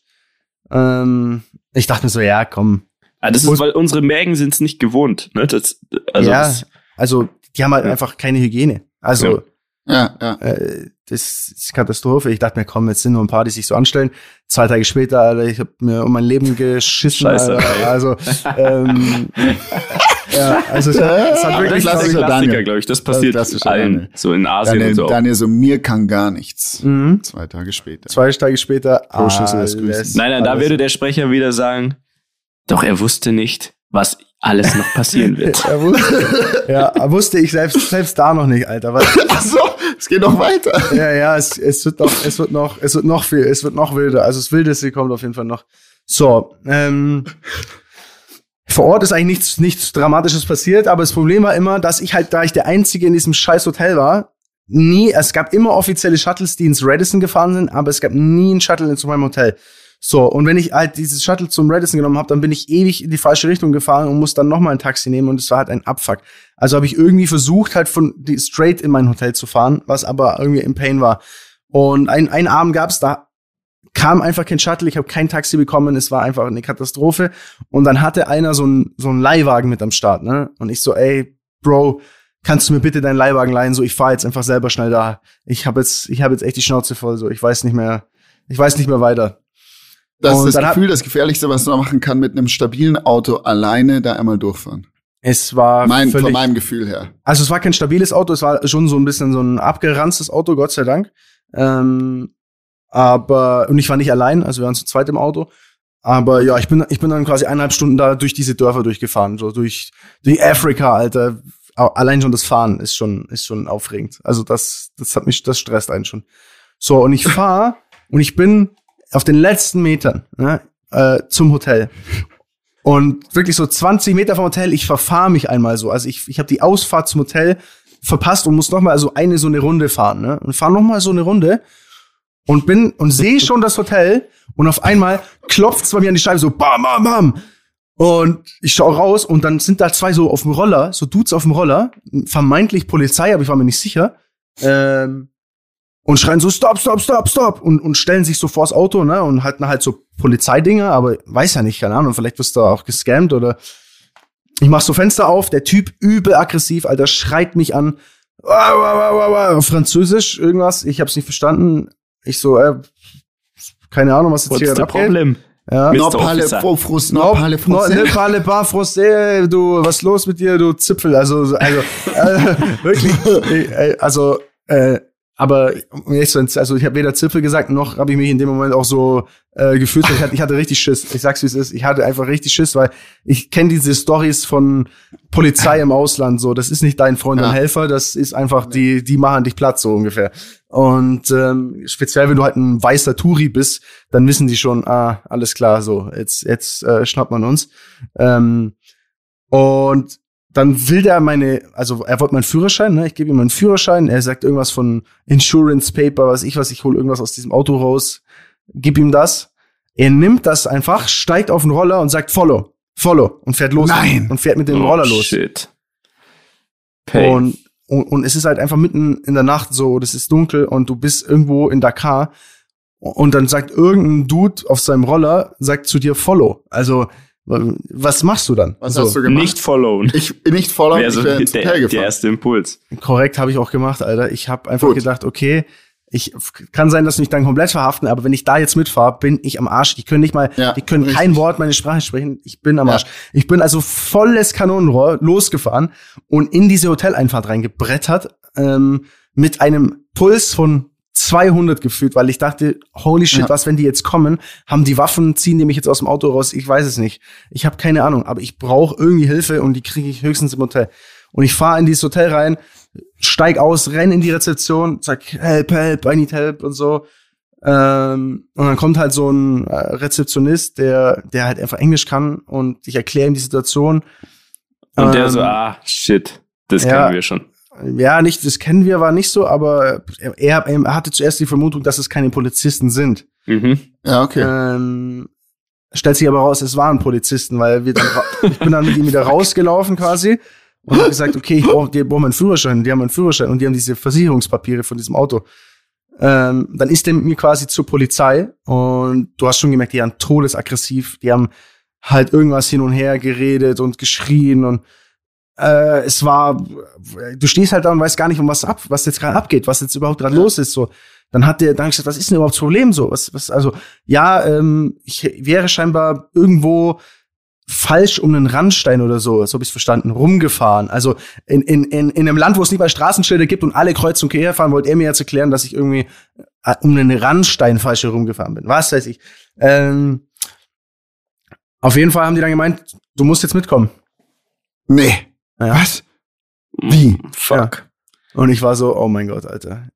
Ähm, ich dachte mir so, ja, komm. Ja, das ist, weil unsere Mägen sind es nicht gewohnt, ne? Das, also ja, das, also die haben halt ja. einfach keine Hygiene. Also ja, ja. Äh, das ist Katastrophe. Ich dachte mir, komm, jetzt sind nur ein paar, die sich so anstellen. Zwei Tage später, Alter, ich habe mir um mein Leben geschissen. Scheiße, Alter. Also, ähm, *laughs* ja, also es, es hat wirklich Klassiker, Klassiker glaube ich. Das passiert das allen, Daniel. so in Asien Daniel, und so. Daniel, so mir kann gar nichts. Mhm. Zwei Tage später. Zwei Tage später. Alles. Nein, nein, da würde der Sprecher wieder sagen, doch er wusste nicht, was alles noch passieren *laughs* wird. er wusste, ja, wusste ich selbst, selbst da noch nicht, Alter. Weil, Ach so, es geht noch weiter. ja, ja, es, es wird noch, es wird noch, es wird noch viel, es wird noch wilder. Also das Wildeste kommt auf jeden Fall noch. So, ähm, vor Ort ist eigentlich nichts, nichts Dramatisches passiert, aber das Problem war immer, dass ich halt, da ich der Einzige in diesem scheiß Hotel war, nie, es gab immer offizielle Shuttles, die ins Radisson gefahren sind, aber es gab nie einen Shuttle zu meinem Hotel. So, und wenn ich halt dieses Shuttle zum Radisson genommen habe, dann bin ich ewig in die falsche Richtung gefahren und muss dann nochmal ein Taxi nehmen und es war halt ein Abfuck. Also habe ich irgendwie versucht, halt von die straight in mein Hotel zu fahren, was aber irgendwie im Pain war. Und ein, einen Abend gab's da kam einfach kein Shuttle, ich habe kein Taxi bekommen, es war einfach eine Katastrophe. Und dann hatte einer so einen so einen Leihwagen mit am Start, ne? Und ich so, ey, Bro, kannst du mir bitte deinen Leihwagen leihen? So, ich fahr jetzt einfach selber schnell da. Ich habe jetzt, ich habe jetzt echt die Schnauze voll. So, ich weiß nicht mehr, ich weiß nicht mehr weiter. Das Und ist das Gefühl, das Gefährlichste, was man machen kann, mit einem stabilen Auto alleine da einmal durchfahren. Es war Mein, von völlig, meinem Gefühl her. also es war kein stabiles Auto, es war schon so ein bisschen so ein abgeranztes Auto, Gott sei Dank. Ähm, aber und ich war nicht allein, also wir waren zu zweit im Auto. Aber ja, ich bin ich bin dann quasi eineinhalb Stunden da durch diese Dörfer durchgefahren, so durch durch Afrika, Alter. Allein schon das Fahren ist schon ist schon aufregend. Also das das hat mich das stresst einen schon. So und ich fahr und ich bin auf den letzten Metern ne, äh, zum Hotel und wirklich so 20 Meter vom Hotel, ich verfahre mich einmal so. Also ich, ich habe die Ausfahrt zum Hotel verpasst und muss noch mal also eine so eine Runde fahren, ne? Und fahr noch mal so eine Runde und bin und sehe schon das Hotel und auf einmal klopft's bei mir an die Scheibe so bam bam bam und ich schau raus und dann sind da zwei so auf dem Roller, so Dudes auf dem Roller, vermeintlich Polizei, aber ich war mir nicht sicher. Ähm, und schreien so stop stop stop stop und und stellen sich so vors Auto, ne? Und halten halt so Polizeidinger, aber weiß ja nicht, keine Ahnung, vielleicht wirst du auch gescammt oder ich mach so Fenster auf, der Typ übel aggressiv, Alter, schreit mich an. Wah, wah, wah, wah, wah, auf Französisch, irgendwas, ich hab's nicht verstanden. Ich so, äh, keine Ahnung, was jetzt What's hier abgeht. problem? Ja. No parle faux frust, no, No, parle no, ne parle pas français, du, was los mit dir, du Zipfel, also, so- also, äh, *laughs* wirklich, äh, also, äh, aber, um ehrlich zu sein, also ich habe weder Zipfel gesagt, noch habe ich mich in dem Moment auch so äh, gefühlt, ich hatte, ich hatte richtig Schiss, ich sag's wie es ist, ich hatte einfach richtig Schiss, weil ich kenne diese Stories von Polizei im Ausland, so, das ist nicht dein Freund Ja. und Helfer, das ist einfach, die, die machen dich platt, so ungefähr. Und ähm, speziell, wenn du halt ein weißer Touri bist, dann wissen die schon, ah, alles klar, so, jetzt, jetzt äh, schnappt man uns. Ähm, und dann will der meine, also er wollte meinen Führerschein, ne? Ich gebe ihm meinen Führerschein, er sagt irgendwas von Insurance Paper, was ich was, ich hole irgendwas aus diesem Auto raus, gib ihm das. Er nimmt das einfach, steigt auf den Roller und sagt Follow, Follow und fährt los Nein. und fährt mit dem Oh, Roller los. Shit. Pain. Und, und, und es ist halt einfach mitten in der Nacht so, das ist dunkel und du bist irgendwo in Dakar und dann sagt irgendein Dude auf seinem Roller, sagt zu dir Follow. Also, was machst du dann? Was so, hast du gemacht? nicht followen. Ich nicht follow, Wäre ich so wäre ins der, Hotel der gefahren. erste Impuls. Korrekt habe ich auch gemacht, Alter. Ich habe einfach Gut. gedacht, okay, ich kann sein, dass sie mich dann komplett verhaften, aber wenn ich da jetzt mitfahre, bin ich am Arsch. Die können nicht mal, Ja, die können kein richtig. Wort meine Sprache sprechen. Ich bin am Ja. Arsch. Ich bin also volles Kanonenrohr losgefahren und in diese Hoteleinfahrt reingebrettert ähm, mit einem Puls von 200 gefühlt, weil ich dachte, holy shit, Ja. was, wenn die jetzt kommen, haben die Waffen, ziehen die mich jetzt aus dem Auto raus? Ich weiß es nicht. Ich habe keine Ahnung, aber ich brauche irgendwie Hilfe und die kriege ich höchstens im Hotel. Und ich fahre in dieses Hotel rein, steig aus, renn in die Rezeption, sag help, help, I need help und so. Ähm, und dann kommt halt so ein äh, Rezeptionist, der, der halt einfach Englisch kann und ich erkläre ihm die Situation. Und der Ähm, so, ah, shit, das ja. kennen wir schon. Ja, nicht, das kennen wir, war nicht so, aber er, er hatte zuerst die Vermutung, dass es keine Polizisten sind. Mhm. Ja, okay. Ähm, stellt sich aber raus, es waren Polizisten, weil wir dann, ich bin dann mit ihm wieder *laughs* rausgelaufen quasi und habe gesagt, okay, ich brauche die brauchen meinen Führerschein, die haben meinen Führerschein und die haben diese Versicherungspapiere von diesem Auto. Ähm, dann ist der mit mir quasi zur Polizei und du hast schon gemerkt, die waren todesaggressiv, die haben halt irgendwas hin und her geredet und geschrien und äh, es war, du stehst halt da und weißt gar nicht, um was ab, was jetzt gerade abgeht, was jetzt überhaupt gerade Ja. los ist. So, dann hat der, dann gesagt, was ist denn überhaupt das Problem so? Was, was, also ja, ähm, ich wäre scheinbar irgendwo falsch um einen Randstein oder so, so habe ich verstanden, rumgefahren. Also in, in, in, in einem Land, wo es nicht mal Straßenschilder gibt und alle kreuz und quer fahren, wollte er mir jetzt erklären, dass ich irgendwie äh, um einen Randstein falsch herumgefahren bin. Was weiß ich. Ähm, auf jeden Fall haben die dann gemeint, du musst jetzt mitkommen. Nee. Ja. Was? Wie? Fuck. Und ich war so, oh mein Gott, Alter.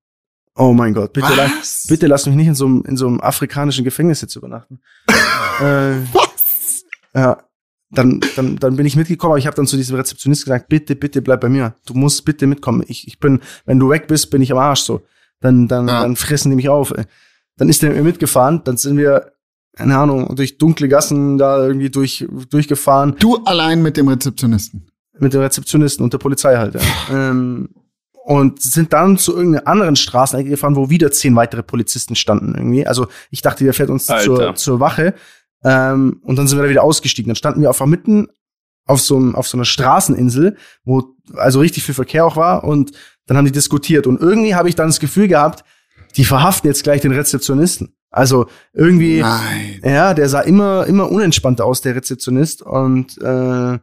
Oh mein Gott, bitte, la bitte lass mich nicht in so einem, in so einem afrikanischen Gefängnis jetzt übernachten. *laughs* äh, Was? ja. Dann, dann, dann bin ich mitgekommen, aber ich habe dann zu diesem Rezeptionist gesagt, bitte, bitte bleib bei mir. Du musst bitte mitkommen. Ich, ich bin, wenn du weg bist, bin ich am Arsch so. Dann, dann, Ja. dann fressen die mich auf. Ey. Dann ist der mit mir mitgefahren, dann sind wir, keine Ahnung, durch dunkle Gassen da irgendwie durch, durchgefahren Du allein mit dem Rezeptionisten. Mit dem Rezeptionisten und der Polizei halt. Ja. *laughs* ähm, und sind dann zu irgendeiner anderen Straßenecke gefahren, wo wieder zehn weitere Polizisten standen irgendwie. Also ich dachte, der fährt uns zur, zur Wache. Ähm, und dann sind wir da wieder ausgestiegen. Dann standen wir einfach mitten auf so, einem, auf so einer Straßeninsel, wo also richtig viel Verkehr auch war. Und dann haben die diskutiert. Und irgendwie habe ich dann das Gefühl gehabt, die verhaften jetzt gleich den Rezeptionisten. Also irgendwie, Nein. ja, der sah immer, immer unentspannter aus, der Rezeptionist. Und äh,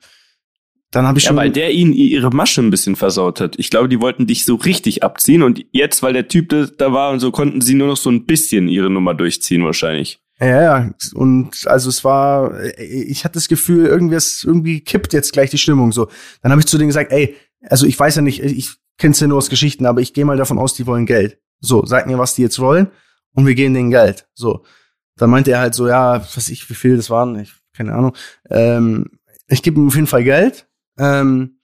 dann habe ich Ja, schon. weil der ihnen ihre Masche ein bisschen versaut hat. Ich glaube, die wollten dich so richtig abziehen und jetzt, weil der Typ da- war und so, konnten sie nur noch so ein bisschen ihre Nummer durchziehen wahrscheinlich. Ja, ja, und also es war, ich hatte das Gefühl, irgendwas, irgendwie kippt jetzt gleich die Stimmung so. Dann habe ich zu denen gesagt, ey, also ich weiß ja nicht, ich kenn's ja nur aus Geschichten, aber ich gehe mal davon aus, die wollen Geld. So, sag mir, was die jetzt wollen und wir geben denen Geld. So. Dann meinte er halt so, ja, was weiß ich, wie viel das waren, ich, keine Ahnung. Ähm, ich gebe ihm auf jeden Fall Geld. Ähm,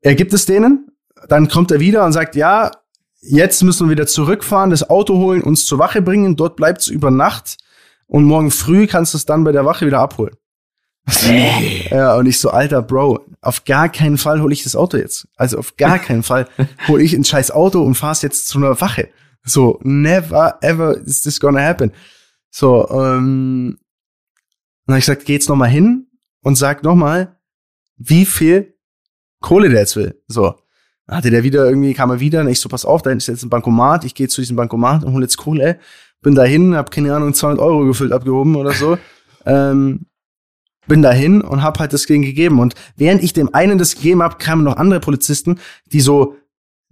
er gibt es denen, dann kommt er wieder und sagt, ja, jetzt müssen wir wieder zurückfahren, das Auto holen, uns zur Wache bringen, dort bleibt's über Nacht und morgen früh kannst du es dann bei der Wache wieder abholen. Ja, und ich so, alter Bro, auf gar keinen Fall hole ich das Auto jetzt. Also auf gar *laughs* keinen Fall hole ich ein scheiß Auto und fahr's jetzt zu einer Wache. So, never ever is this gonna happen. So, ähm, dann hab ich gesagt, geh jetzt noch mal hin und sag noch mal, wie viel Kohle der jetzt will. So. Dann hatte der wieder irgendwie, kam er wieder und ich so, pass auf, da ist jetzt ein Bankomat, ich gehe zu diesem Bankomat und hole jetzt Kohle. Bin dahin, hab keine Ahnung, 200 Euro gefüllt, abgehoben oder so. *laughs* ähm, bin dahin und hab halt das Ding gegeben. Und während ich dem einen das gegeben hab, kamen noch andere Polizisten, die so,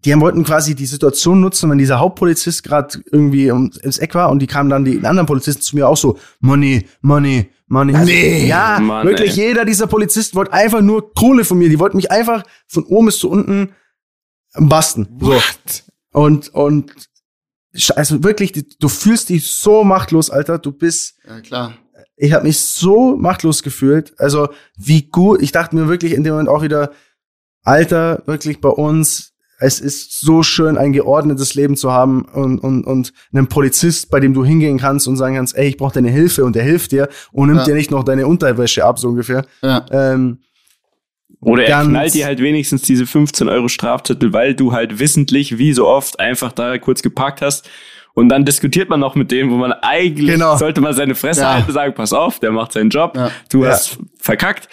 die haben, wollten quasi die Situation nutzen, wenn dieser Hauptpolizist gerade irgendwie ums ums Eck war und die kamen dann die anderen Polizisten zu mir auch so, Money, Money, Money. Also, Nee. ja, Mann, wirklich ey. jeder dieser Polizisten wollte einfach nur Kohle von mir. Die wollten mich einfach von oben bis zu unten basten. So. What? Und, und, also wirklich, du fühlst dich so machtlos, Alter. Du bist, Ja, klar. ich habe mich so machtlos gefühlt. Also wie gut, ich dachte mir wirklich in dem Moment auch wieder, Alter, wirklich bei uns, es ist so schön, ein geordnetes Leben zu haben und, und, und einen Polizist, bei dem du hingehen kannst und sagen kannst, ey, ich brauche deine Hilfe und der hilft dir und nimmt Ja. dir nicht noch deine Unterwäsche ab, so ungefähr. Ja. Ähm, Oder er Ganz- knallt dir halt wenigstens diese 15 Euro Strafzettel, weil du halt wissentlich, wie so oft, einfach da kurz geparkt hast. Und dann diskutiert man noch mit dem, wo man eigentlich Genau. sollte man seine Fresse Ja. halten, sagen, pass auf, der macht seinen Job, Ja. du Ja. hast verkackt.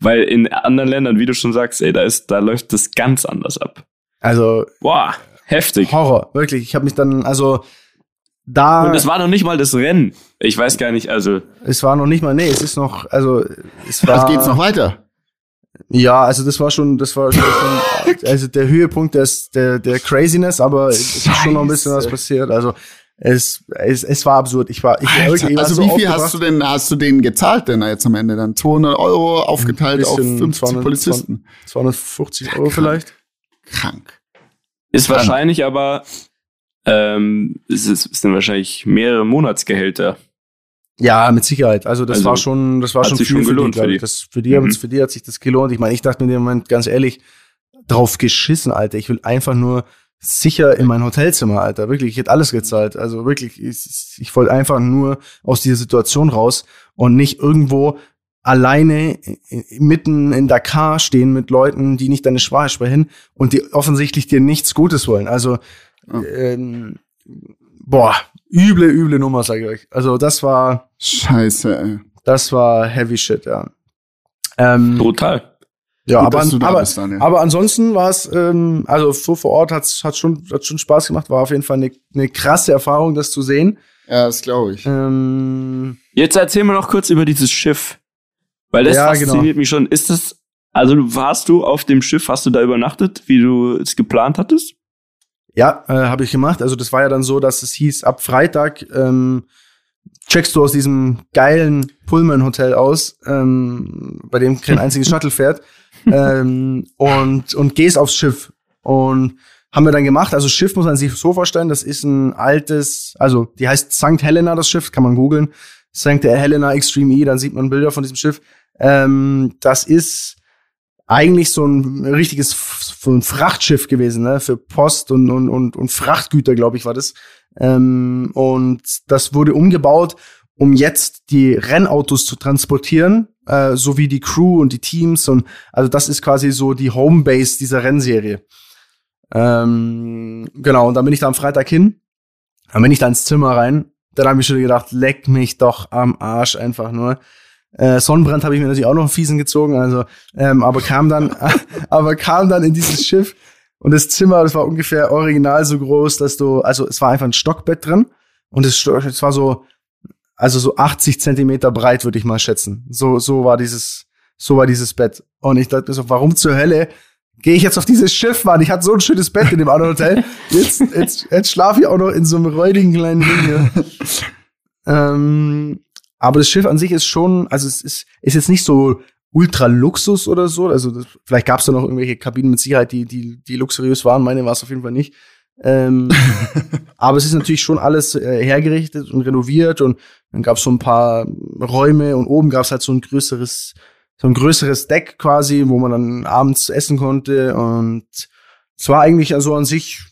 Weil in anderen Ländern, wie du schon sagst, ey, da ist, da läuft das ganz anders ab. Also Boah, heftig. Horror, wirklich. Ich habe mich dann, also da, Und es war noch nicht mal das Rennen. Ich weiß gar nicht, also es war noch nicht mal, nee, es ist noch, also es war. Was geht's noch weiter? Ja, also das war schon, das war schon, also der Höhepunkt des, der, der Craziness, aber es ist schon noch ein bisschen was passiert. Also es, es, es war absurd. Ich war, ich war war also so wie viel hast du denn, hast du denen gezahlt denn jetzt am Ende dann? 200 Euro aufgeteilt auf bisschen 50 200 Polizisten. 250 Euro vielleicht? Krank. ist Krank. wahrscheinlich aber, ähm, es, ist, es sind wahrscheinlich mehrere Monatsgehälter. Ja, mit Sicherheit. Also das Also, war schon, das war schon viel schon für gelohnt die, glaub für die. Das, für die, Mhm. für die hat sich das gelohnt. Ich meine, ich dachte mir in dem Moment ganz ehrlich, drauf geschissen, Alter. Ich will einfach nur sicher in mein Hotelzimmer, Alter. Wirklich, ich hätte alles gezahlt. Also wirklich, ich, ich wollte einfach nur aus dieser Situation raus und nicht irgendwo alleine i- i- mitten in Dakar stehen mit Leuten, die nicht deine Sprache sprechen und die offensichtlich dir nichts Gutes wollen. Also, Ja. ähm, boah, üble, üble Nummer, sage ich euch. Also das war, Scheiße, ey. das war heavy shit, ja. Ähm, Brutal. ja, Gut, aber, dass du da aber, bist, aber ansonsten war es, ähm, also so vor Ort hat's hat schon, hat schon Spaß gemacht, war auf jeden Fall eine, eine krasse Erfahrung, das zu sehen. Ja, das glaube ich. Ähm, Jetzt erzähl mir noch kurz über dieses Schiff. Weil das Ja, genau. fasziniert mich schon. Ist das, also warst du auf dem Schiff, hast du da übernachtet, wie du es geplant hattest? ja, äh, habe ich gemacht. Also das war ja dann so, dass es hieß, ab Freitag ähm, checkst du aus diesem geilen Pullman-Hotel aus, ähm, bei dem kein *laughs* einziges Shuttle fährt, ähm, und, und gehst aufs Schiff. Und haben wir dann gemacht. Also Schiff muss man sich so vorstellen, das ist ein altes, also die heißt St. Helena, das Schiff, kann man googeln. St. Helena Extreme E, dann sieht man Bilder von diesem Schiff. Ähm, das ist eigentlich so ein richtiges so ein Frachtschiff gewesen, ne? Für Post und, und, und, und Frachtgüter, glaube ich, war das. Ähm, und das wurde umgebaut, um jetzt die Rennautos zu transportieren, äh, sowie die Crew und die Teams. Und also das ist quasi so die Homebase dieser Rennserie. Ähm, genau, und dann bin ich da am Freitag hin. Dann bin ich da ins Zimmer rein. Dann habe ich schon gedacht, leck mich doch am Arsch einfach nur. Äh, Sonnenbrand habe ich mir natürlich auch noch einen fiesen gezogen, also ähm, aber kam dann, *laughs* aber kam dann in dieses Schiff und das Zimmer, das war ungefähr original so groß, dass du, also es war einfach ein Stockbett drin und es, es war so, also so 80 Zentimeter breit, würde ich mal schätzen. So, so war dieses, so war dieses Bett. Und ich dachte mir so, warum zur Hölle gehe ich jetzt auf dieses Schiff, Mann? Ich hatte so ein schönes Bett in dem anderen Hotel. Jetzt, jetzt, jetzt schlafe ich auch noch in so einem räudigen kleinen Ding hier. *laughs* ähm, aber das Schiff an sich ist schon, also es ist, ist jetzt nicht so ultra Luxus oder so. Also das, vielleicht gab es da noch irgendwelche Kabinen mit Sicherheit, die, die, die luxuriös waren. Meine war es auf jeden Fall nicht. Ähm, *laughs* aber es ist natürlich schon alles äh, hergerichtet und renoviert und dann gab es so ein paar Räume und oben gab es halt so ein größeres, so ein größeres Deck quasi, wo man dann abends essen konnte und es war eigentlich also an sich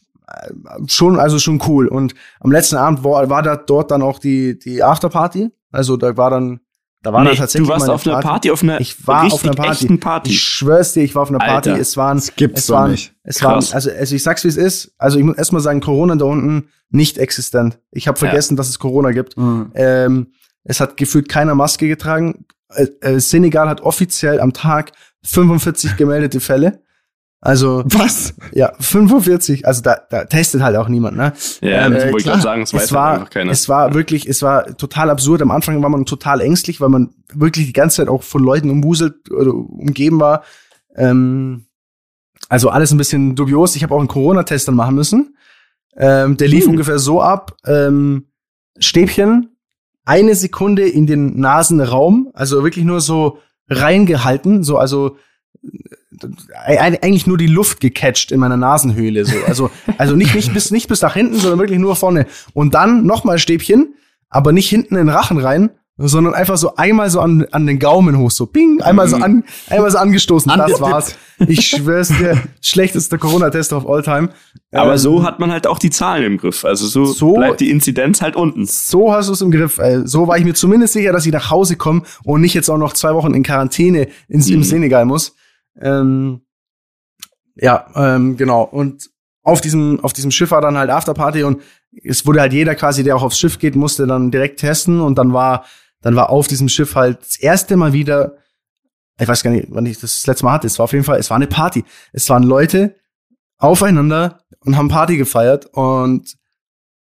schon, also schon cool. Und am letzten Abend war, war da dort dann auch die, die Afterparty. Also da war dann, da war nee, dann tatsächlich. Du warst auf einer Party, auf einer ich war auf einer Party. Party. Ich schwör's dir, ich war auf einer Party. Alter, es waren, das gibt's es waren, nicht. es Krass. waren, also, also ich sag's wie es ist. Also ich muss erstmal sagen, Corona da unten nicht existent. Ich habe vergessen, dass es Corona gibt. Mhm. Ähm, es hat gefühlt keiner Maske getragen. Äh, äh, Senegal hat offiziell am Tag 45 gemeldete Fälle. Also Was? ja, 45. Also da, da testet halt auch niemand, ne? Ja, Ähm, das wollte ich gerade sagen, weiß es halt war, einfach keiner. es war wirklich, es war total absurd. Am Anfang war man total ängstlich, weil man wirklich die ganze Zeit auch von Leuten umwuselt oder umgeben war. Ähm, also alles ein bisschen dubios. Ich habe auch einen Corona-Test dann machen müssen. Ähm, der lief Hm. ungefähr so ab: ähm, Stäbchen, eine Sekunde in den Nasenraum, also wirklich nur so reingehalten, so also eigentlich nur die Luft gecatcht in meiner Nasenhöhle so also also nicht nicht bis nicht bis nach hinten sondern wirklich nur vorne und dann nochmal Stäbchen aber nicht hinten in den Rachen rein sondern einfach so einmal so an, an den Gaumen hoch so ping einmal so an einmal so angestoßen das war's ich schwör's dir schlechtester Corona Test of all time Aber Ähm, so hat man halt auch die Zahlen im Griff. Also so, So- bleibt die Inzidenz halt unten. So hast du es im Griff. Ey. So war ich mir zumindest sicher, dass ich nach Hause komme und nicht jetzt auch noch zwei Wochen in Quarantäne ins, im Mhm. Senegal muss. Ähm, ja, ähm, genau. Und auf diesem, auf diesem Schiff war dann halt Afterparty und es wurde halt jeder quasi, der auch aufs Schiff geht, musste dann direkt testen und dann war, dann war auf diesem Schiff halt das erste Mal wieder, ich weiß gar nicht, wann ich das, das letzte Mal hatte, es war auf jeden Fall, es war eine Party. Es waren Leute aufeinander und haben Party gefeiert und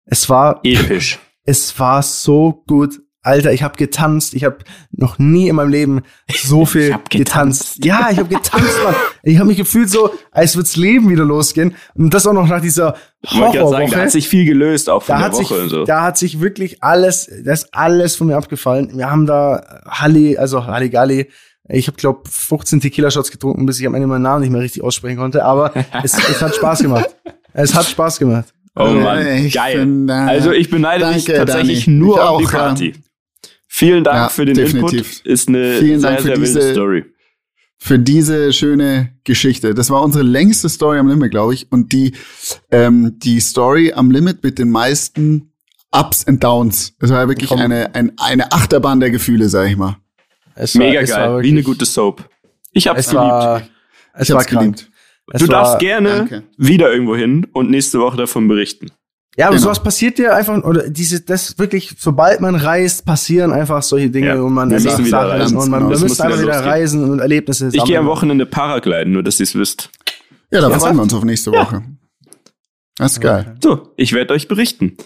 es war Episch. *laughs* es war so gut. Alter, ich habe getanzt. Ich habe noch nie in meinem Leben so *laughs* viel hab getanzt. getanzt. Ja, ich habe getanzt, Mann. Ich habe mich gefühlt so, als würd's Leben wieder losgehen. Und das auch noch nach dieser gerade sagen, da Horrorwoche. hat sich viel gelöst, auch von Da der hat, sich, Woche und so. da hat sich wirklich alles, das ist alles von mir abgefallen. Wir haben da Halli, also Halligalli. Ich habe, glaube 15 Tequila-Shots getrunken, bis ich am Ende meinen Namen nicht mehr richtig aussprechen konnte. Aber *laughs* es, es hat Spaß gemacht. Es hat Spaß gemacht. Oh Mann, ich geil. bin, äh, also ich beneide dich danke, tatsächlich Dani. nur Ich um die auch, Party. Vielen Dank Ja, für den definitiv. Input. Ist eine Vielen sehr, Dank für sehr wilde diese- Story. für diese schöne Geschichte. Das war unsere längste Story am Limit, glaube ich. Und die, ähm, die Story am Limit mit den meisten Ups and Downs. Es war wirklich Komm. eine, ein, eine Achterbahn der Gefühle, sag ich mal. Es war- Mega es war geil, wie wirklich- eine gute Soap. Ich hab's Es geliebt. war, es Ich war hab's krank. geliebt. Es du war, darfst gerne danke. wieder irgendwo hin und nächste Woche davon berichten. Ja, aber Genau. sowas passiert dir einfach, oder diese, das wirklich, sobald man reist, passieren einfach solche Dinge Ja, und man wir erlebt Sachen reisen. und man Genau, wir müssen muss einfach wieder losgehen. reisen und Erlebnisse Ich gehe am sammeln. Wochenende Paragliden, nur dass ihr es wisst. Ja, da Ernsthaft? freuen wir uns auf nächste Woche. Das ist geil. So, ich werde euch berichten.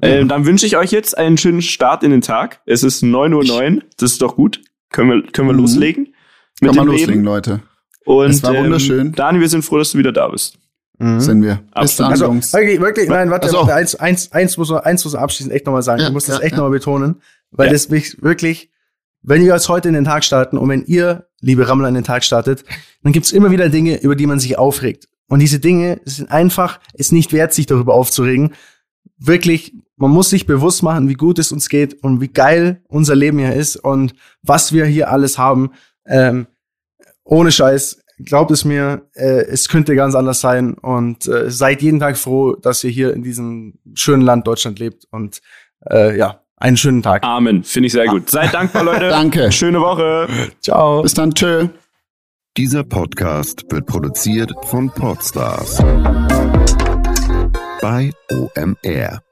Ähm, dann wünsche ich euch jetzt einen schönen Start in den Tag. Es ist 9.09 Uhr, das ist doch gut. Können wir, können wir Mhm. loslegen? Mit Kann mal dem loslegen, Leben. Leute. Und Es war wunderschön. Ähm, Dani, wir sind froh, dass du wieder da bist. Mhm. sind wir. Bis dann, also, Jungs. Wirklich, wirklich, nein, warte, so. warte eins, eins, eins muss man, eins muss man abschließend echt nochmal sagen. Ja, ich muss das echt ja. nochmal betonen, weil das mich wirklich, wenn wir jetzt heute in den Tag starten und wenn ihr, liebe Rammler, in den Tag startet, dann gibt's immer wieder Dinge, über die man sich aufregt. Und diese Dinge sind einfach, ist nicht wert, sich darüber aufzuregen. Wirklich, man muss sich bewusst machen, wie gut es uns geht und wie geil unser Leben hier ist und was wir hier alles haben. Ähm, ohne Scheiß, glaubt es mir, äh, es könnte ganz anders sein und äh, seid jeden Tag froh, dass ihr hier in diesem schönen Land Deutschland lebt und äh, ja, einen schönen Tag. Amen. Finde ich sehr gut. Seid dankbar, Leute. *laughs* Danke. Schöne Woche. Ciao. Bis dann. Tschö. Dieser Podcast wird produziert von Podstars bei OMR.